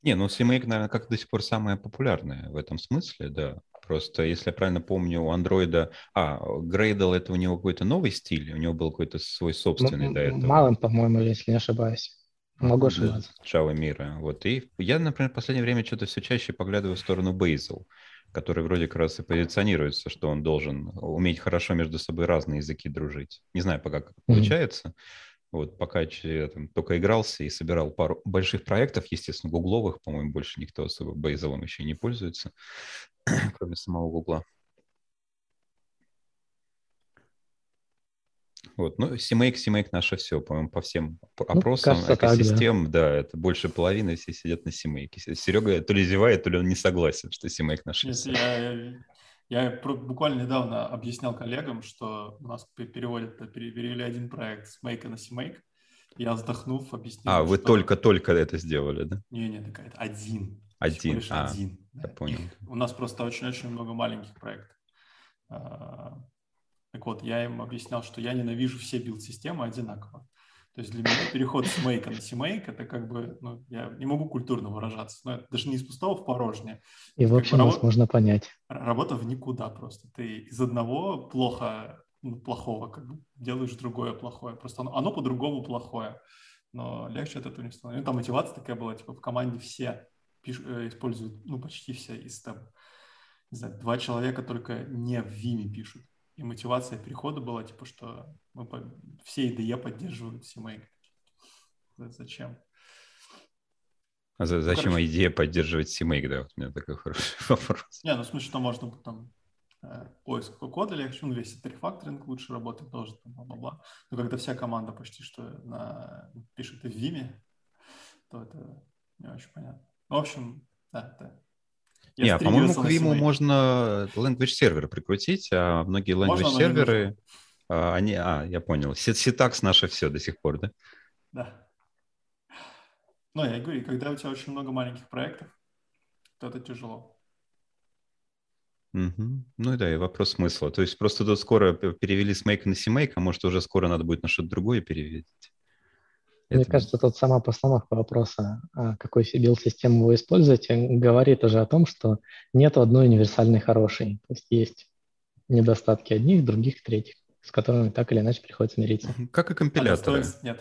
Не, ну CMake, наверное, как до сих пор самое популярное в этом смысле, да. Просто, если я правильно помню, у андроида... А, Gradle — это у него какой-то новый стиль? У него был какой-то свой собственный ну, до этого? Малым, по-моему, если не ошибаюсь. Могу ошибаться. Java мира. Вот. И я, например, в последнее время что-то все чаще поглядываю в сторону Bazel, который вроде как раз и позиционируется, что он должен уметь хорошо между собой разные языки дружить. Не знаю пока, как mm-hmm. получается. Вот пока я там только игрался и собирал пару больших проектов, естественно, гугловых, по-моему, больше никто особо бейзовым еще не пользуется, кроме самого гугла. Вот, ну, CMake, CMake наше все, по-моему, по всем ну, опросам ну, экосистем, так, да. да, это больше половины все сидят на CMake. Серега то ли зевает, то ли он не согласен, что CMake наше все. Я, я буквально недавно объяснял коллегам, что у нас переводят, перевели один проект с Make на CMake. Я вздохнув, объяснил. А, вы только-только это сделали, да? Не, не, такая это один. Один, а, один. Я да. понял. У нас просто очень-очень много маленьких проектов. А, так вот, я им объяснял, что я ненавижу все билд-системы одинаково. То есть для меня переход с мейка на CMake это как бы, ну, я не могу культурно выражаться, но это даже не из пустого в порожнее. И в общем нас можно понять. Работа в никуда просто. Ты из одного плохо, ну, плохого как бы делаешь другое плохое. Просто оно, оно по-другому плохое. Но легче от этого не становится. Ну, там мотивация такая была, типа в команде все пиш, э, используют, ну, почти все из там, не знаю, два человека только не в Vime пишут. И мотивация перехода была, типа, что мы по... все IDE поддерживают CMake. Зачем? А за, зачем ну, идея поддерживать CMake, да? Вот у меня такой хороший вопрос. Не, ну в смысле, что можно там э, поиск кода легче, ну весь рефакторинг лучше работать должен, там, бла-бла-бла. Но когда вся команда почти что на, пишет в Vime, то это не очень понятно. Ну, в общем, да, да. Я не, по-моему, к Vim можно language сервер прикрутить, а многие language серверы, а, они, а, я понял, Syntax наше все до сих пор, да? Да. Ну, я говорю, когда у тебя очень много маленьких проектов, то это тяжело. Угу. Ну да, и вопрос смысла. То есть просто тут скоро перевели с Make на CMake, а может уже скоро надо будет на что-то другое перевести. Мне это... кажется, тут сама постановка вопроса, а какой билд-систему вы используете, говорит уже о том, что нет одной универсальной хорошей. То есть есть недостатки одних, других, третьих, с которыми так или иначе приходится мириться. Как и компиляторы. А нет.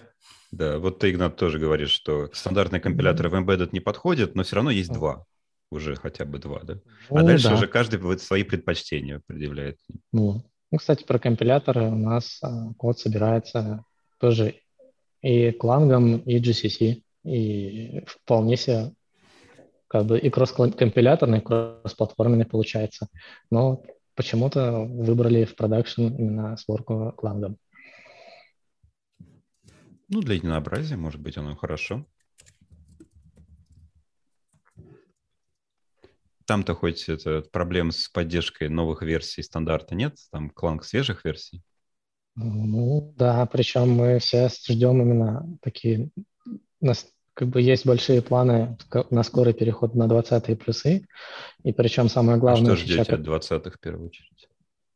Да, вот ты, Игнат, тоже говоришь, что стандартные компиляторы в Embedded не подходят, но все равно есть два уже хотя бы два, да? А ну, дальше да. уже каждый свои предпочтения предъявляет. Ну, ну, кстати, про компиляторы у нас а, код собирается тоже и клангом, и GCC, и вполне себе как бы и кросс-компиляторный, и кросс-платформенный получается. Но почему-то выбрали в продакшн именно сборку клангом. Ну, для единообразия, может быть, оно хорошо. Там-то хоть это проблем с поддержкой новых версий стандарта нет? Там кланг свежих версий? Ну, да, причем мы все ждем именно такие, у нас как бы есть большие планы на скорый переход на 20-е плюсы, и причем самое главное... А что ждете от 20-х в первую очередь?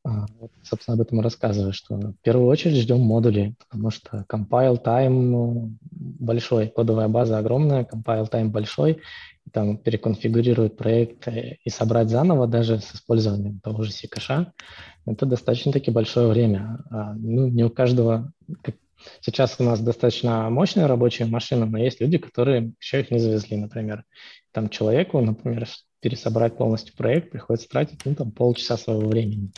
А, вот, собственно, об этом и рассказываю, что в первую очередь ждем модули, потому что compile time ну, большой, кодовая база огромная, compile time большой, там переконфигурировать проект и собрать заново даже с использованием того же Сикаша, это достаточно-таки большое время. А, ну, не у каждого... Сейчас у нас достаточно мощная рабочая машина, но есть люди, которые еще их не завезли, например. Там человеку, например, пересобрать полностью проект приходится тратить ну, там, полчаса своего времени.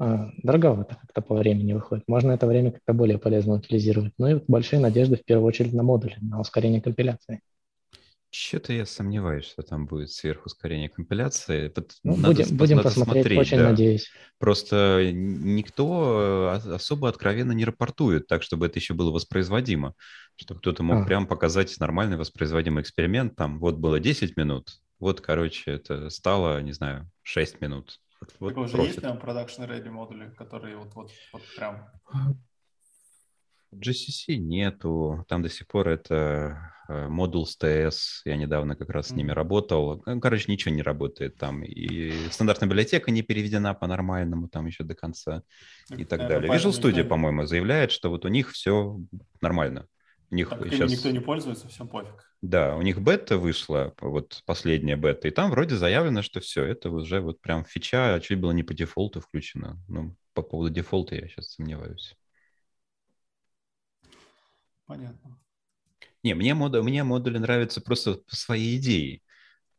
э, дороговато как-то по времени выходит. Можно это время как-то более полезно утилизировать. Ну и большие надежды в первую очередь на модули, на ускорение компиляции. Что-то я сомневаюсь, что там будет сверхускорение компиляции. Ну, надо, будем будем надо посмотреть, смотреть, очень да. надеюсь. Просто никто э, особо откровенно не рапортует так, чтобы это еще было воспроизводимо. Чтобы кто-то мог а. прям показать нормальный воспроизводимый эксперимент. Там вот было 10 минут, вот, короче, это стало, не знаю, 6 минут. Вот, так уже профит. есть прям production ready модули, которые вот, вот, вот прям... GCC нету, там до сих пор это Э, модул TS, я недавно как раз с ними работал. Э, короче, ничего не работает там. И стандартная библиотека не переведена по-нормальному там еще до конца и так далее. Visual Studio, по-моему, заявляет, что вот у них все нормально. У них так, сейчас... никто не пользуется, всем пофиг. Да, у них бета вышла, вот последняя бета, и там вроде заявлено, что все, это уже вот прям фича, а чуть было не по дефолту включено. Ну, по поводу дефолта я сейчас сомневаюсь. Понятно. Не, мне, мод, мне модули нравятся просто по своей идее.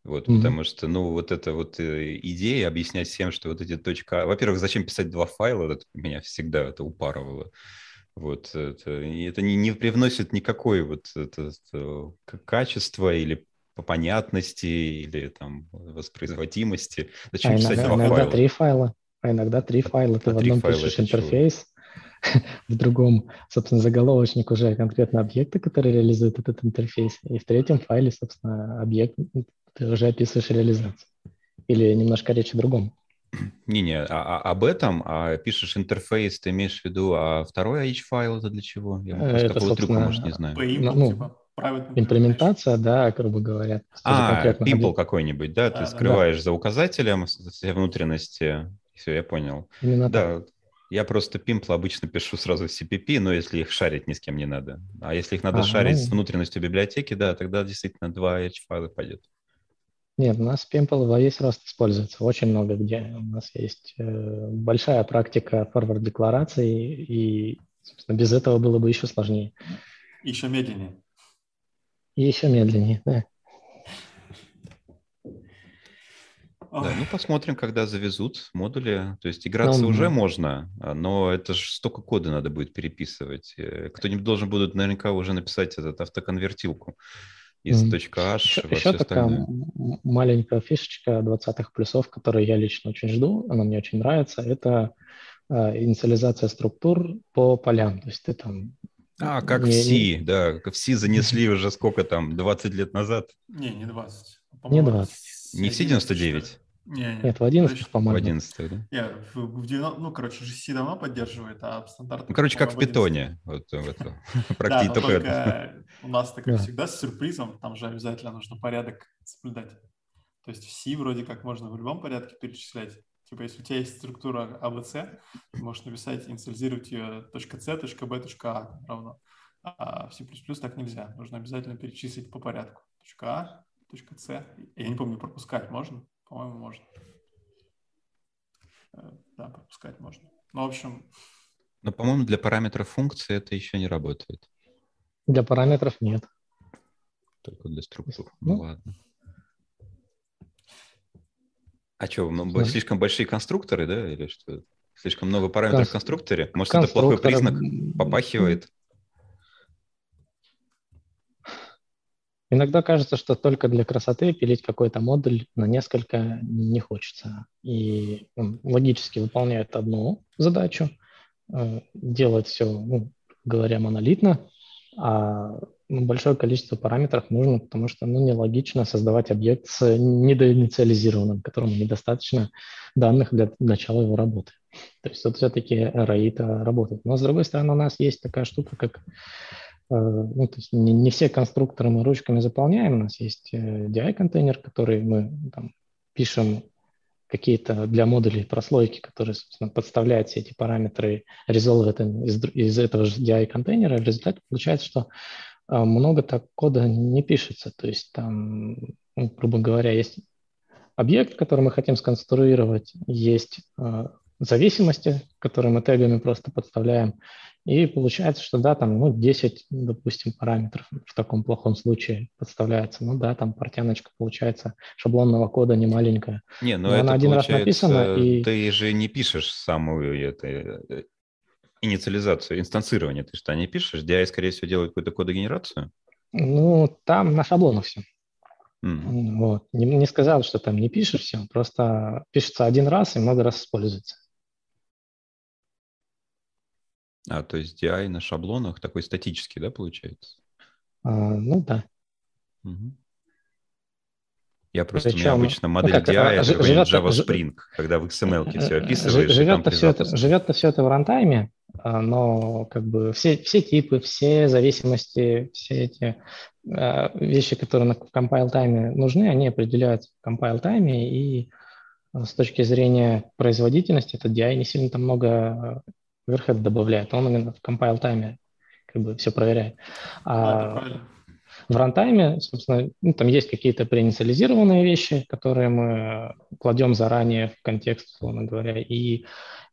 Вот, mm-hmm. потому что, ну, вот эта вот э, идея объяснять всем, что вот эти точка... Во-первых, зачем писать два файла, это меня всегда это упарывало. Вот, это, это не, не привносит никакой вот это, это, качества или по понятности, или там воспроизводимости. Зачем а писать иногда, два иногда файла? три файла. А иногда три файла. Ты а в одном пишешь интерфейс, в другом, собственно, заголовочник уже конкретно объекта, который реализует этот интерфейс, и в третьем файле, собственно, объект, ты уже описываешь реализацию. Или немножко речь о другом. Не-не, а, а, об этом, а пишешь интерфейс, ты имеешь в виду, а второй H-файл это для чего? Я э, это, такого трюка, может, не знаю. Ну, ну, типа, имплементация, да, грубо говоря. А, Pimple какой-нибудь, да? да ты скрываешь да. за указателем все внутренности. Все, я понял. Именно да, так. Я просто пимпл обычно пишу сразу в CPP, но если их шарить ни с кем не надо. А если их надо ага. шарить с внутренностью библиотеки, да, тогда действительно два H-файла пойдет. Нет, у нас Pimple во весь рост используется, очень много где. У нас есть э, большая практика форвард-деклараций, и, собственно, без этого было бы еще сложнее. Еще медленнее. И еще медленнее, да. Да, ну посмотрим, когда завезут модули. То есть играться ну, уже можно, а, но это же столько кода надо будет переписывать. Э, кто-нибудь должен будет наверняка уже написать этот автоконвертилку из mm. .h еще, еще такая маленькая фишечка 20-х плюсов, которую я лично очень жду, она мне очень нравится, это э, инициализация структур по полям. То есть ты там а, как не, в C, не... да, в C занесли уже сколько там, 20 лет назад? Не, не 20. Не 20. Не в C99? Не, не. Нет, в 11, по-моему. В 11, да? Нет, в, в 90, ну, короче, GC давно поддерживает, а стандарт... Ну, короче, как в питоне. Вот, в это, да, только у нас, так как всегда, с сюрпризом, там же обязательно нужно порядок соблюдать. То есть в C вроде как можно в любом порядке перечислять. Типа, если у тебя есть структура ABC, ты можешь написать, инициализировать ее .c, .b, .a равно. А в C++ так нельзя. Нужно обязательно перечислить по порядку. .a, .c. Я не помню, пропускать можно? По-моему, можно. Э, да, пропускать можно. Ну, в общем... Но, по-моему, для параметров функции это еще не работает. Для параметров нет. Только для структур. Ну, ну ладно. А что, ну, слишком большие конструкторы, да, или что? Слишком много параметров в конструкторе? Может, это плохой признак? Попахивает? Иногда кажется, что только для красоты пилить какой-то модуль на несколько не хочется. И он логически выполняет одну задачу, э, делать все, ну, говоря, монолитно, а ну, большое количество параметров нужно, потому что ну, нелогично создавать объект с недоинициализированным, которому недостаточно данных для начала его работы. То есть тут все-таки RAID работает. Но с другой стороны, у нас есть такая штука, как ну, то есть не, не все конструкторы мы ручками заполняем. У нас есть э, DI-контейнер, который мы там, пишем какие-то для модулей прослойки, которые, собственно, подставляют все эти параметры, резолвят из, из этого же DI-контейнера. В результате получается, что э, много так кода не пишется. То есть там, ну, грубо говоря, есть объект, который мы хотим сконструировать, есть зависимости, которые мы тегами просто подставляем, И получается, что да, там, ну, 10, допустим, параметров в таком плохом случае подставляется. Ну да, там портяночка получается шаблонного кода не маленькая. Не, но, но это она один раз написана и... Ты же не пишешь самую это, э, инициализацию, инстанцирование. Ты что, не пишешь? DI, скорее всего, делает какую-то кодогенерацию? Ну, там на шаблонах все. Mm. Вот. Не, не сказал, что там не пишешь все, просто пишется один раз и много раз используется. А, то есть DI на шаблонах такой статический, да, получается? А, ну да. Угу. Я просто, Причем, у меня обычно ну модель ну, как, DI, это живет, Java Spring, когда в XML все описываешь. Живет-то все, это, живет все это в рантайме, а, но как бы все, все типы, все зависимости, все эти э, вещи, которые на, compile тайме нужны, они определяются в compile тайме, и а, с точки зрения производительности этот DI не сильно там много Overhead добавляет, он именно в compile тайме как бы все проверяет. А, а в рантайме, собственно, ну, там есть какие-то преинициализированные вещи, которые мы кладем заранее в контекст, условно говоря, и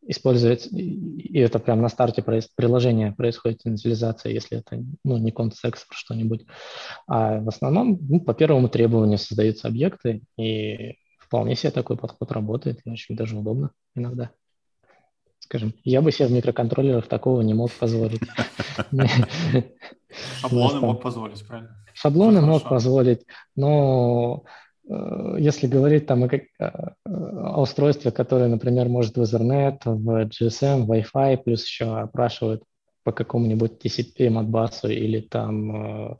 используется, и это прямо на старте приложения происходит инициализация, если это ну, не контекст что-нибудь. А в основном ну, по первому требованию создаются объекты, и вполне себе такой подход работает, и очень даже удобно иногда скажем. Я бы себе в микроконтроллерах такого не мог позволить. Шаблоны мог позволить, правильно? Шаблоны мог позволить, но э, если говорить там о, о устройстве, которое, например, может в Ethernet, в GSM, Wi-Fi, плюс еще опрашивают по какому-нибудь TCP, Modbus или там э,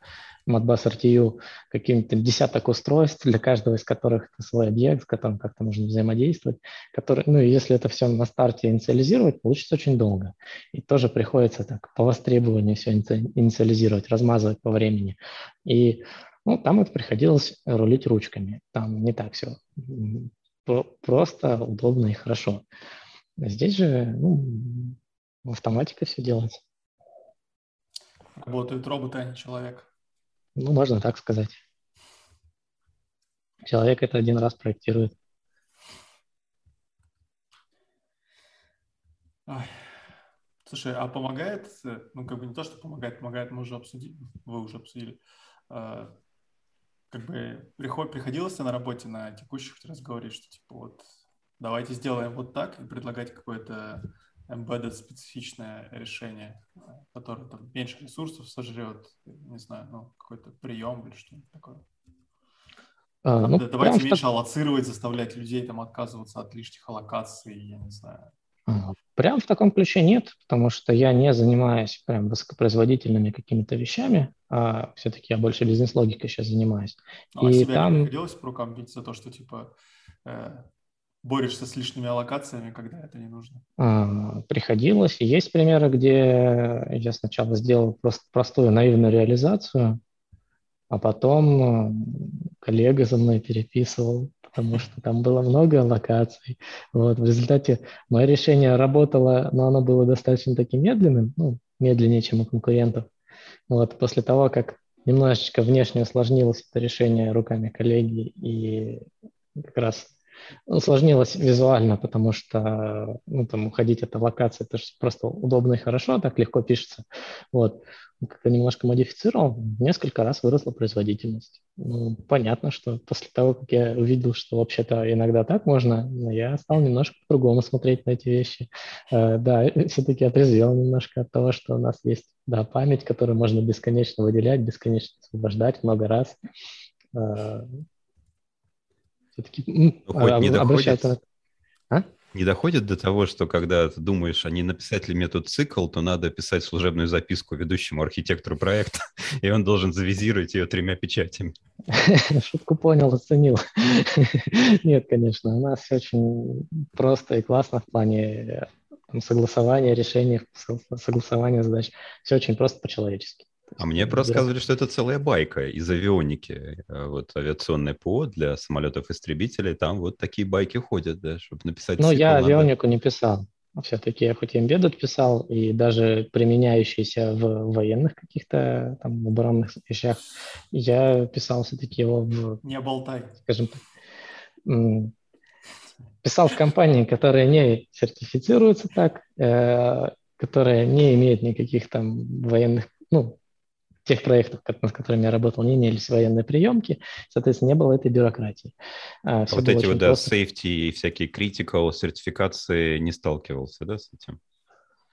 Modbus RTU каким-то десяток устройств, для каждого из которых это свой объект, с которым как-то можно взаимодействовать, который, ну и если это все на старте инициализировать, получится очень долго. И тоже приходится так по востребованию все инициализировать, размазывать по времени. И ну, там это приходилось рулить ручками. Там не так все просто, удобно и хорошо. Здесь же ну, в все делается. Работают роботы, а не человек. Ну, можно так сказать. Человек это один раз проектирует. Слушай, а помогает, ну, как бы не то, что помогает, помогает, мы уже обсудили, вы уже обсудили, а, как бы приход, приходилось на работе на текущих раз говорить, что типа вот давайте сделаем вот так и предлагать какое-то embedded специфичное решение, которое там меньше ресурсов сожрет, не знаю, ну, какой-то прием или что-нибудь такое. А, ну, Давайте меньше так... аллоцировать, заставлять людей там отказываться от лишних аллокаций, я не знаю. Прям в таком ключе нет, потому что я не занимаюсь прям высокопроизводительными какими-то вещами, а все-таки я больше бизнес-логикой сейчас занимаюсь. Ну, а и себя там... не приходилось по рукам бить за то, что типа э, борешься с лишними аллокациями, когда это не нужно? А, приходилось. Есть примеры, где я сначала сделал просто простую наивную реализацию, а потом э, коллега за мной переписывал, потому что там было много аллокаций. Вот, в результате мое решение работало, но оно было достаточно таким медленным, ну, медленнее, чем у конкурентов. Вот, после того, как немножечко внешне усложнилось это решение руками коллеги и как раз усложнилось визуально, потому что ну, там, уходить от локации, это же просто удобно и хорошо, так легко пишется. Вот. Как-то немножко модифицировал, несколько раз выросла производительность. Ну, понятно, что после того, как я увидел, что вообще-то иногда так можно, я стал немножко по-другому смотреть на эти вещи. Э, да, все-таки отрезвел немножко от того, что у нас есть да, память, которую можно бесконечно выделять, бесконечно освобождать много раз э, все-таки ну, хоть а, не доходит, а? не доходит до того, что когда ты думаешь, а не написать ли мне тут цикл, то надо писать служебную записку ведущему архитектору проекта, и он должен завизировать ее тремя печатями. Шутку понял, оценил. Нет, конечно, у нас очень просто и классно в плане согласования решений, согласования задач. Все очень просто по-человечески. А мне просто рассказывали, что это целая байка из авионики. Э, вот авиационное ПО для самолетов-истребителей, там вот такие байки ходят, да, чтобы написать Ну, я надо. авионику не писал. Все-таки я хоть и embedded писал, и даже применяющийся в военных каких-то там оборонных вещах, я писал все-таки его в... Не болтай. Скажем так. Писал в компании, которые не сертифицируются так, э, которая не имеет никаких там военных, ну, тех проектов, над которыми я работал, не имелись военные приемки, соответственно, не было этой бюрократии. А, а вот эти вот, да, просто... safety и всякие critical сертификации не сталкивался, да, с этим?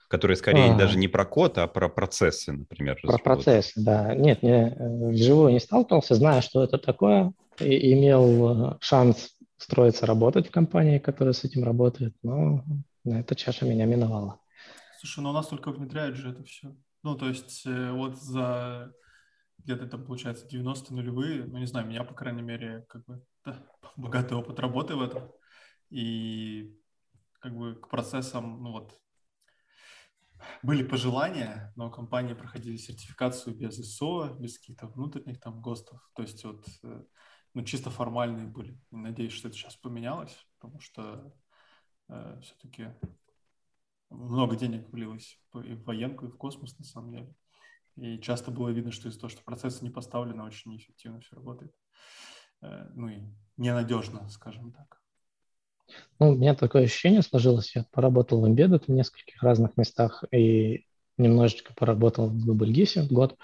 Которые скорее а, даже не про код, а про процессы, например. Про процессы, да. Нет, не, вживую не сталкивался, зная, что это такое, и имел э, шанс строиться, работать в компании, которая с этим работает, но на эта чаша меня миновала. Слушай, ну у нас только внедряют же это все. Ну, то есть э, вот за где-то там, получается, 90-е нулевые, ну, не знаю, меня, по крайней мере, как бы да, богатый опыт работы в этом. И как бы к процессам, ну вот, были пожелания, но компании проходили сертификацию без ISO, без каких-то внутренних там ГОСТов. То есть вот, э, ну, чисто формальные были. Надеюсь, что это сейчас поменялось, потому что э, все-таки много денег влилось и в военку, и в космос, на самом деле. И часто было видно, что из-за того, что процессы не поставлены, очень неэффективно все работает. Э, ну и ненадежно, скажем так. Ну, у меня такое ощущение сложилось. Я поработал в Embedded в нескольких разных местах и немножечко поработал в Дубльгисе год.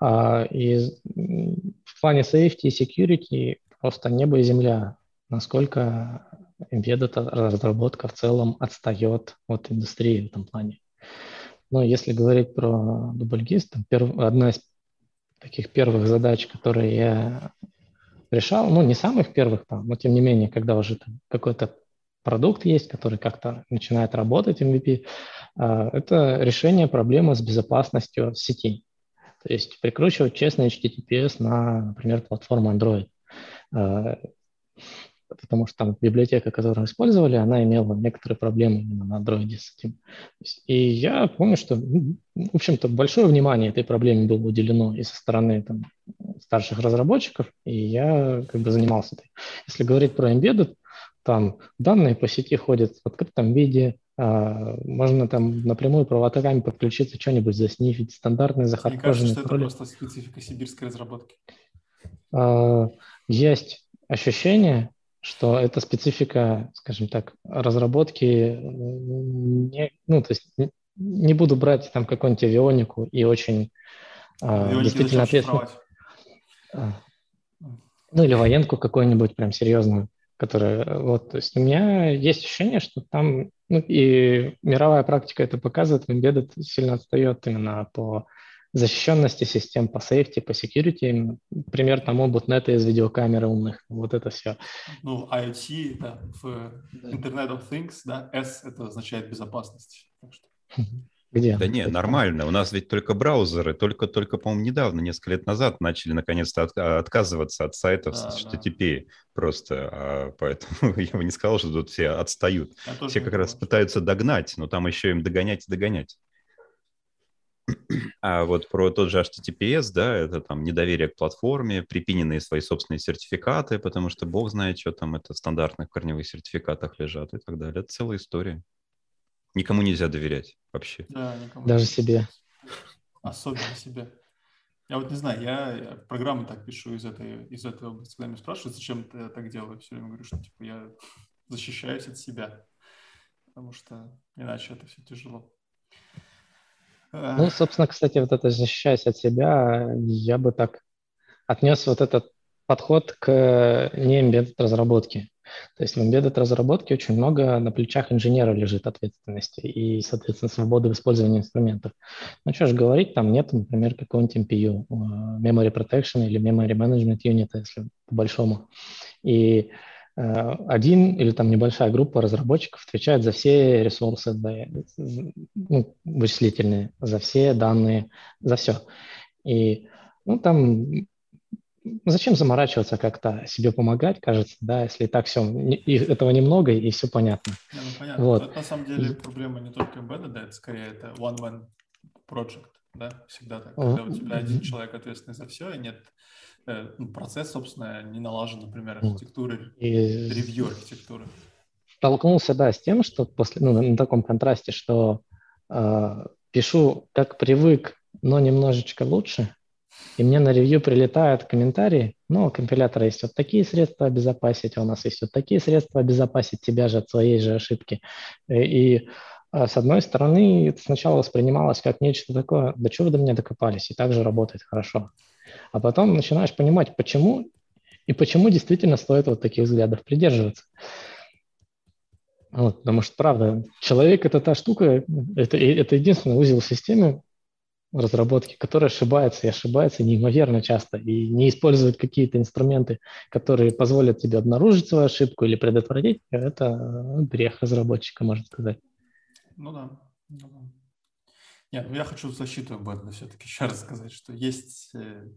А, и в плане safety и security просто небо и земля. Насколько embedded разработка в целом отстает от индустрии в этом плане. Но если говорить про дубльгист, там перв... одна из таких первых задач, которые я решал, ну, не самых первых там, но тем не менее, когда уже какой-то продукт есть, который как-то начинает работать, MVP, а, это решение проблемы с безопасностью сети. То есть прикручивать честный HTTPS на, например, платформу Android. Потому что там библиотека, которую использовали, она имела некоторые проблемы именно на Android с этим. И я помню, что, ну, в общем-то, большое внимание этой проблеме было уделено и со стороны там, старших разработчиков, и я как бы занимался этой. Если говорить про embedded, там данные по сети ходят в открытом виде, а, можно там напрямую проводками подключиться, что-нибудь заснифить, стандартные захардкоженные Мне кажется, что это просто специфика сибирской разработки. А, есть ощущение, что это специфика, скажем так, разработки, не, ну, то есть не буду брать там какую-нибудь авионику и очень а, действительно ответственно. А, ну, или военку какую-нибудь прям серьезную, которая, вот, то есть у меня есть ощущение, что там, ну, и мировая практика это показывает, Embedded сильно отстает именно по защищенности систем по safety, по security. Пример тому ботнеты из видеокамеры умных. Вот это все. Ну, IoT, да, в. Internet of Things, да, S это означает безопасность. Где? Да не, нормально. У нас ведь только браузеры, только-только, по-моему, недавно, несколько лет назад начали наконец-то от, отказываться от сайтов да, с HTTP да. просто. А, поэтому я бы не сказал, что тут все отстают. все как раз пытаются догнать, но там еще им догонять и догонять. А вот про тот же HTTPS, да, это там недоверие к платформе, припиненные свои собственные сертификаты, потому что бог знает, что там это в стандартных корневых сертификатах лежат и так далее. Это целая история. Никому нельзя доверять вообще. Да, никому. Даже себе. Особенно себе. Я вот не знаю, я программы так пишу из этой, из этой области. Когда меня спрашивают, зачем ты так делаю, все время говорю, что типа я защищаюсь от себя, потому что иначе это все тяжело. Ну, собственно, кстати, вот это защищаясь от себя, я бы так отнес вот этот подход к не embedded разработке. То есть в embedded разработке очень много на плечах инженера лежит ответственности и, соответственно, свободы в использовании инструментов. Ну, что же говорить, там нет, например, какого-нибудь MPU, э, Memory Protection или Memory Management Unit, если по-большому. И один или там небольшая группа разработчиков отвечает за все ресурсы ну, вычислительные, за все данные, за все. И ну, там зачем заморачиваться как-то себе помогать, кажется, да, если и так все, и этого немного, и все понятно. Не, ну, понятно. Вот. Это, на самом деле проблема не только embedded, да, это скорее это one-man project, да, всегда так. Когда у тебя один человек ответственный за все, и нет Э, ну, процесс, собственно, не налажен, например, архитектуры, и... ревью архитектуры. Столкнулся, да, с тем, что после, ну, на таком контрасте, что э, пишу как привык, но немножечко лучше, и мне на ревью прилетают комментарии, ну, у компилятора есть вот такие средства обезопасить, а у нас есть вот такие средства обезопасить тебя же от своей же ошибки. Э, и, и а с одной стороны, это сначала воспринималось как нечто такое, да что вы до меня докопались, и также работает хорошо. А потом начинаешь понимать, почему и почему действительно стоит вот таких взглядов придерживаться. Вот, потому что, правда, человек – это та штука, это, это единственный узел в системе разработки, который ошибается и ошибается неимоверно часто и не использует какие-то инструменты, которые позволят тебе обнаружить свою ошибку или предотвратить. Это грех разработчика, можно сказать. Ну да. Ну да. Нет, ну я хочу защиту Бэтмена все-таки еще раз сказать, что есть, э,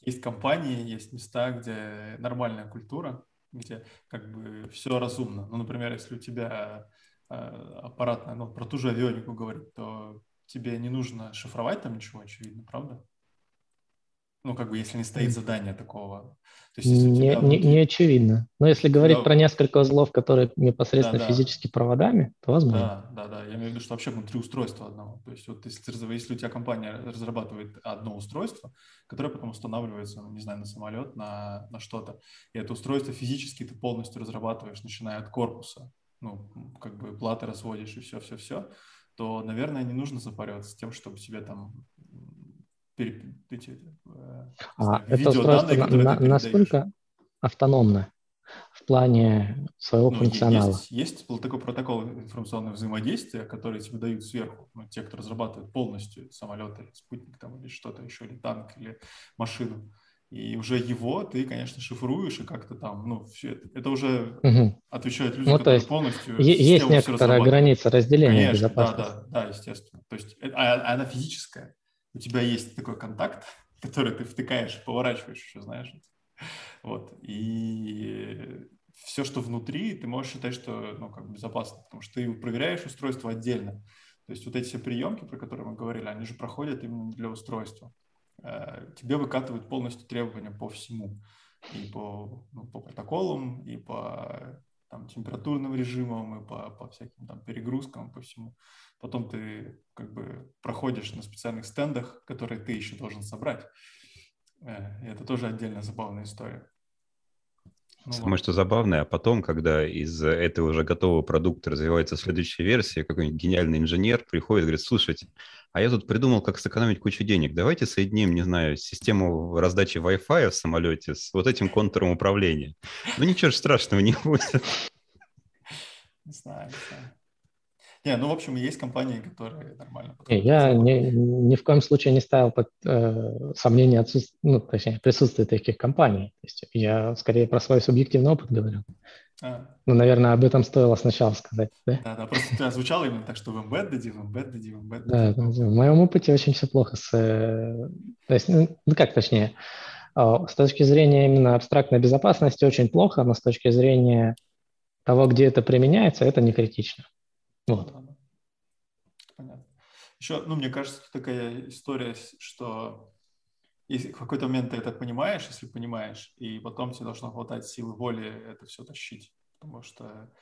есть компании, есть места, где нормальная культура, где как бы все разумно. Ну, например, если у тебя э, аппаратная, ну, про ту же авионику говорить, то тебе не нужно шифровать там ничего, очевидно, правда? Ну, как бы, если не стоит задание такого. То есть, если не, внутри... не, не очевидно. Но если говорить да. про несколько узлов, которые непосредственно да, да. физически проводами, то возможно. Да, да, да. Я имею в виду, что вообще внутри устройства одного. То есть, вот если, если у тебя компания разрабатывает одно устройство, которое потом устанавливается, ну, не знаю, на самолет, на, на что-то, и это устройство физически ты полностью разрабатываешь, начиная от корпуса, ну, как бы платы разводишь и все-все-все, то, наверное, не нужно запариваться с тем, чтобы себе там эти, э, а, это устройство на, настолько автономно в плане своего ну, функционала. Есть, есть такой протокол информационного взаимодействия, который тебе дают сверху, ну, те, кто разрабатывает полностью самолеты, спутник там или что-то еще, или танк, или машину. И уже его ты, конечно, шифруешь и как-то там, ну, все это, это уже угу. отвечают люди, ну, которые полностью... Есть некоторая граница разделения конечно, безопасности. Да, да, да, естественно. То есть э, а, она физическая у тебя есть такой контакт, который ты втыкаешь, поворачиваешь еще, знаешь. Вот. И все, что внутри, ты можешь считать, что ну, как безопасно, потому что ты проверяешь устройство отдельно. То есть вот эти все приемки, про которые мы говорили, они же проходят именно для устройства. Э, тебе выкатывают полностью требования по всему. И по, ну, по протоколам, и по там, температурным режимам, и по, по всяким там перегрузкам, по всему. Потом ты как бы проходишь на специальных стендах, которые ты еще должен собрать. Э, и это тоже отдельная забавная история. Ну, Самое вот. что забавное, а потом, когда из этого уже готового продукта развивается следующая версия, какой-нибудь гениальный инженер приходит и говорит, слушайте, а я тут придумал, как сэкономить кучу денег. Давайте соединим, не знаю, систему раздачи Wi-Fi в самолете с вот этим контуром управления. Ну ничего страшного не будет. Не знаю, не знаю. Не, ну, в общем, есть компании, которые нормально. Я ни, ни в коем случае не ставил под э, сомнение отсутствие, ну, точнее, присутствие таких компаний. То есть я скорее про свой субъективный опыт говорю. А. Ну, наверное, об этом стоило сначала сказать, да? Да, да, просто это звучало именно так, что в embedded, в embedded, в embedded. Да, в моем опыте очень все плохо с... Э, то есть, ну, ну, как точнее, а, с точки зрения именно абстрактной безопасности очень плохо, но с точки зрения того, где это применяется, это не критично. Вот. Понятно. Еще, ну, мне кажется, такая история, что если в какой-то момент ты это понимаешь, если понимаешь, и потом тебе должно хватать силы воли это все тащить. Потому что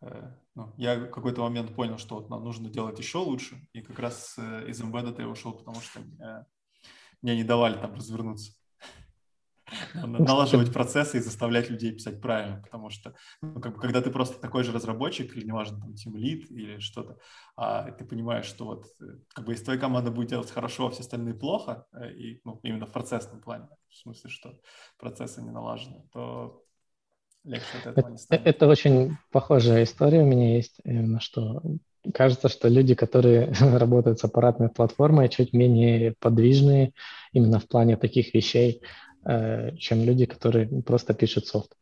э, ну, я в какой-то момент понял, что вот нам нужно делать еще лучше, и как раз э, из Embedded я ушел, потому что э, мне не давали там развернуться. Налаживать процессы и заставлять людей писать правильно, потому что ну, как бы, когда ты просто такой же разработчик или неважно там тим лид или что-то, а ты понимаешь, что вот э, как бы если твоя команда будет делать хорошо, а все остальные плохо, э, и ну, именно в процессном плане, в смысле, что процессы не налажены, то легче от этого не станет. Это очень похожая история у меня есть, именно что кажется, что люди, которые работают с аппаратной платформой, чуть менее подвижные именно в плане таких вещей, Э, чем люди, которые просто пишут софт.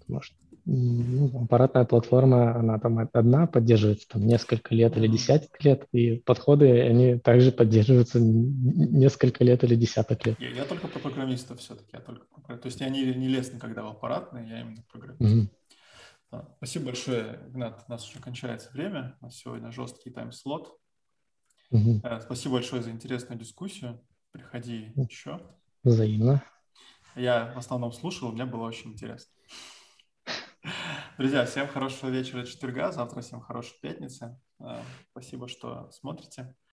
Потому что ну, аппаратная платформа, она там одна поддерживается там несколько лет или десяток лет, и подходы, они также поддерживаются несколько лет или десяток лет. Я, я только про программистов все-таки, я только про... То есть я не, не лез никогда в аппаратные, я именно программист. Mm-hmm. Да. Спасибо большое, Игнат. У нас уже кончается время. У нас сегодня жесткий тайм-слот. Mm-hmm. Спасибо большое за интересную дискуссию. Приходи mm-hmm. еще. Взаимно. Я в основном слушал, мне было очень интересно. Друзья, всем хорошего вечера четверга, завтра всем хорошей пятницы. Э, спасибо, что смотрите.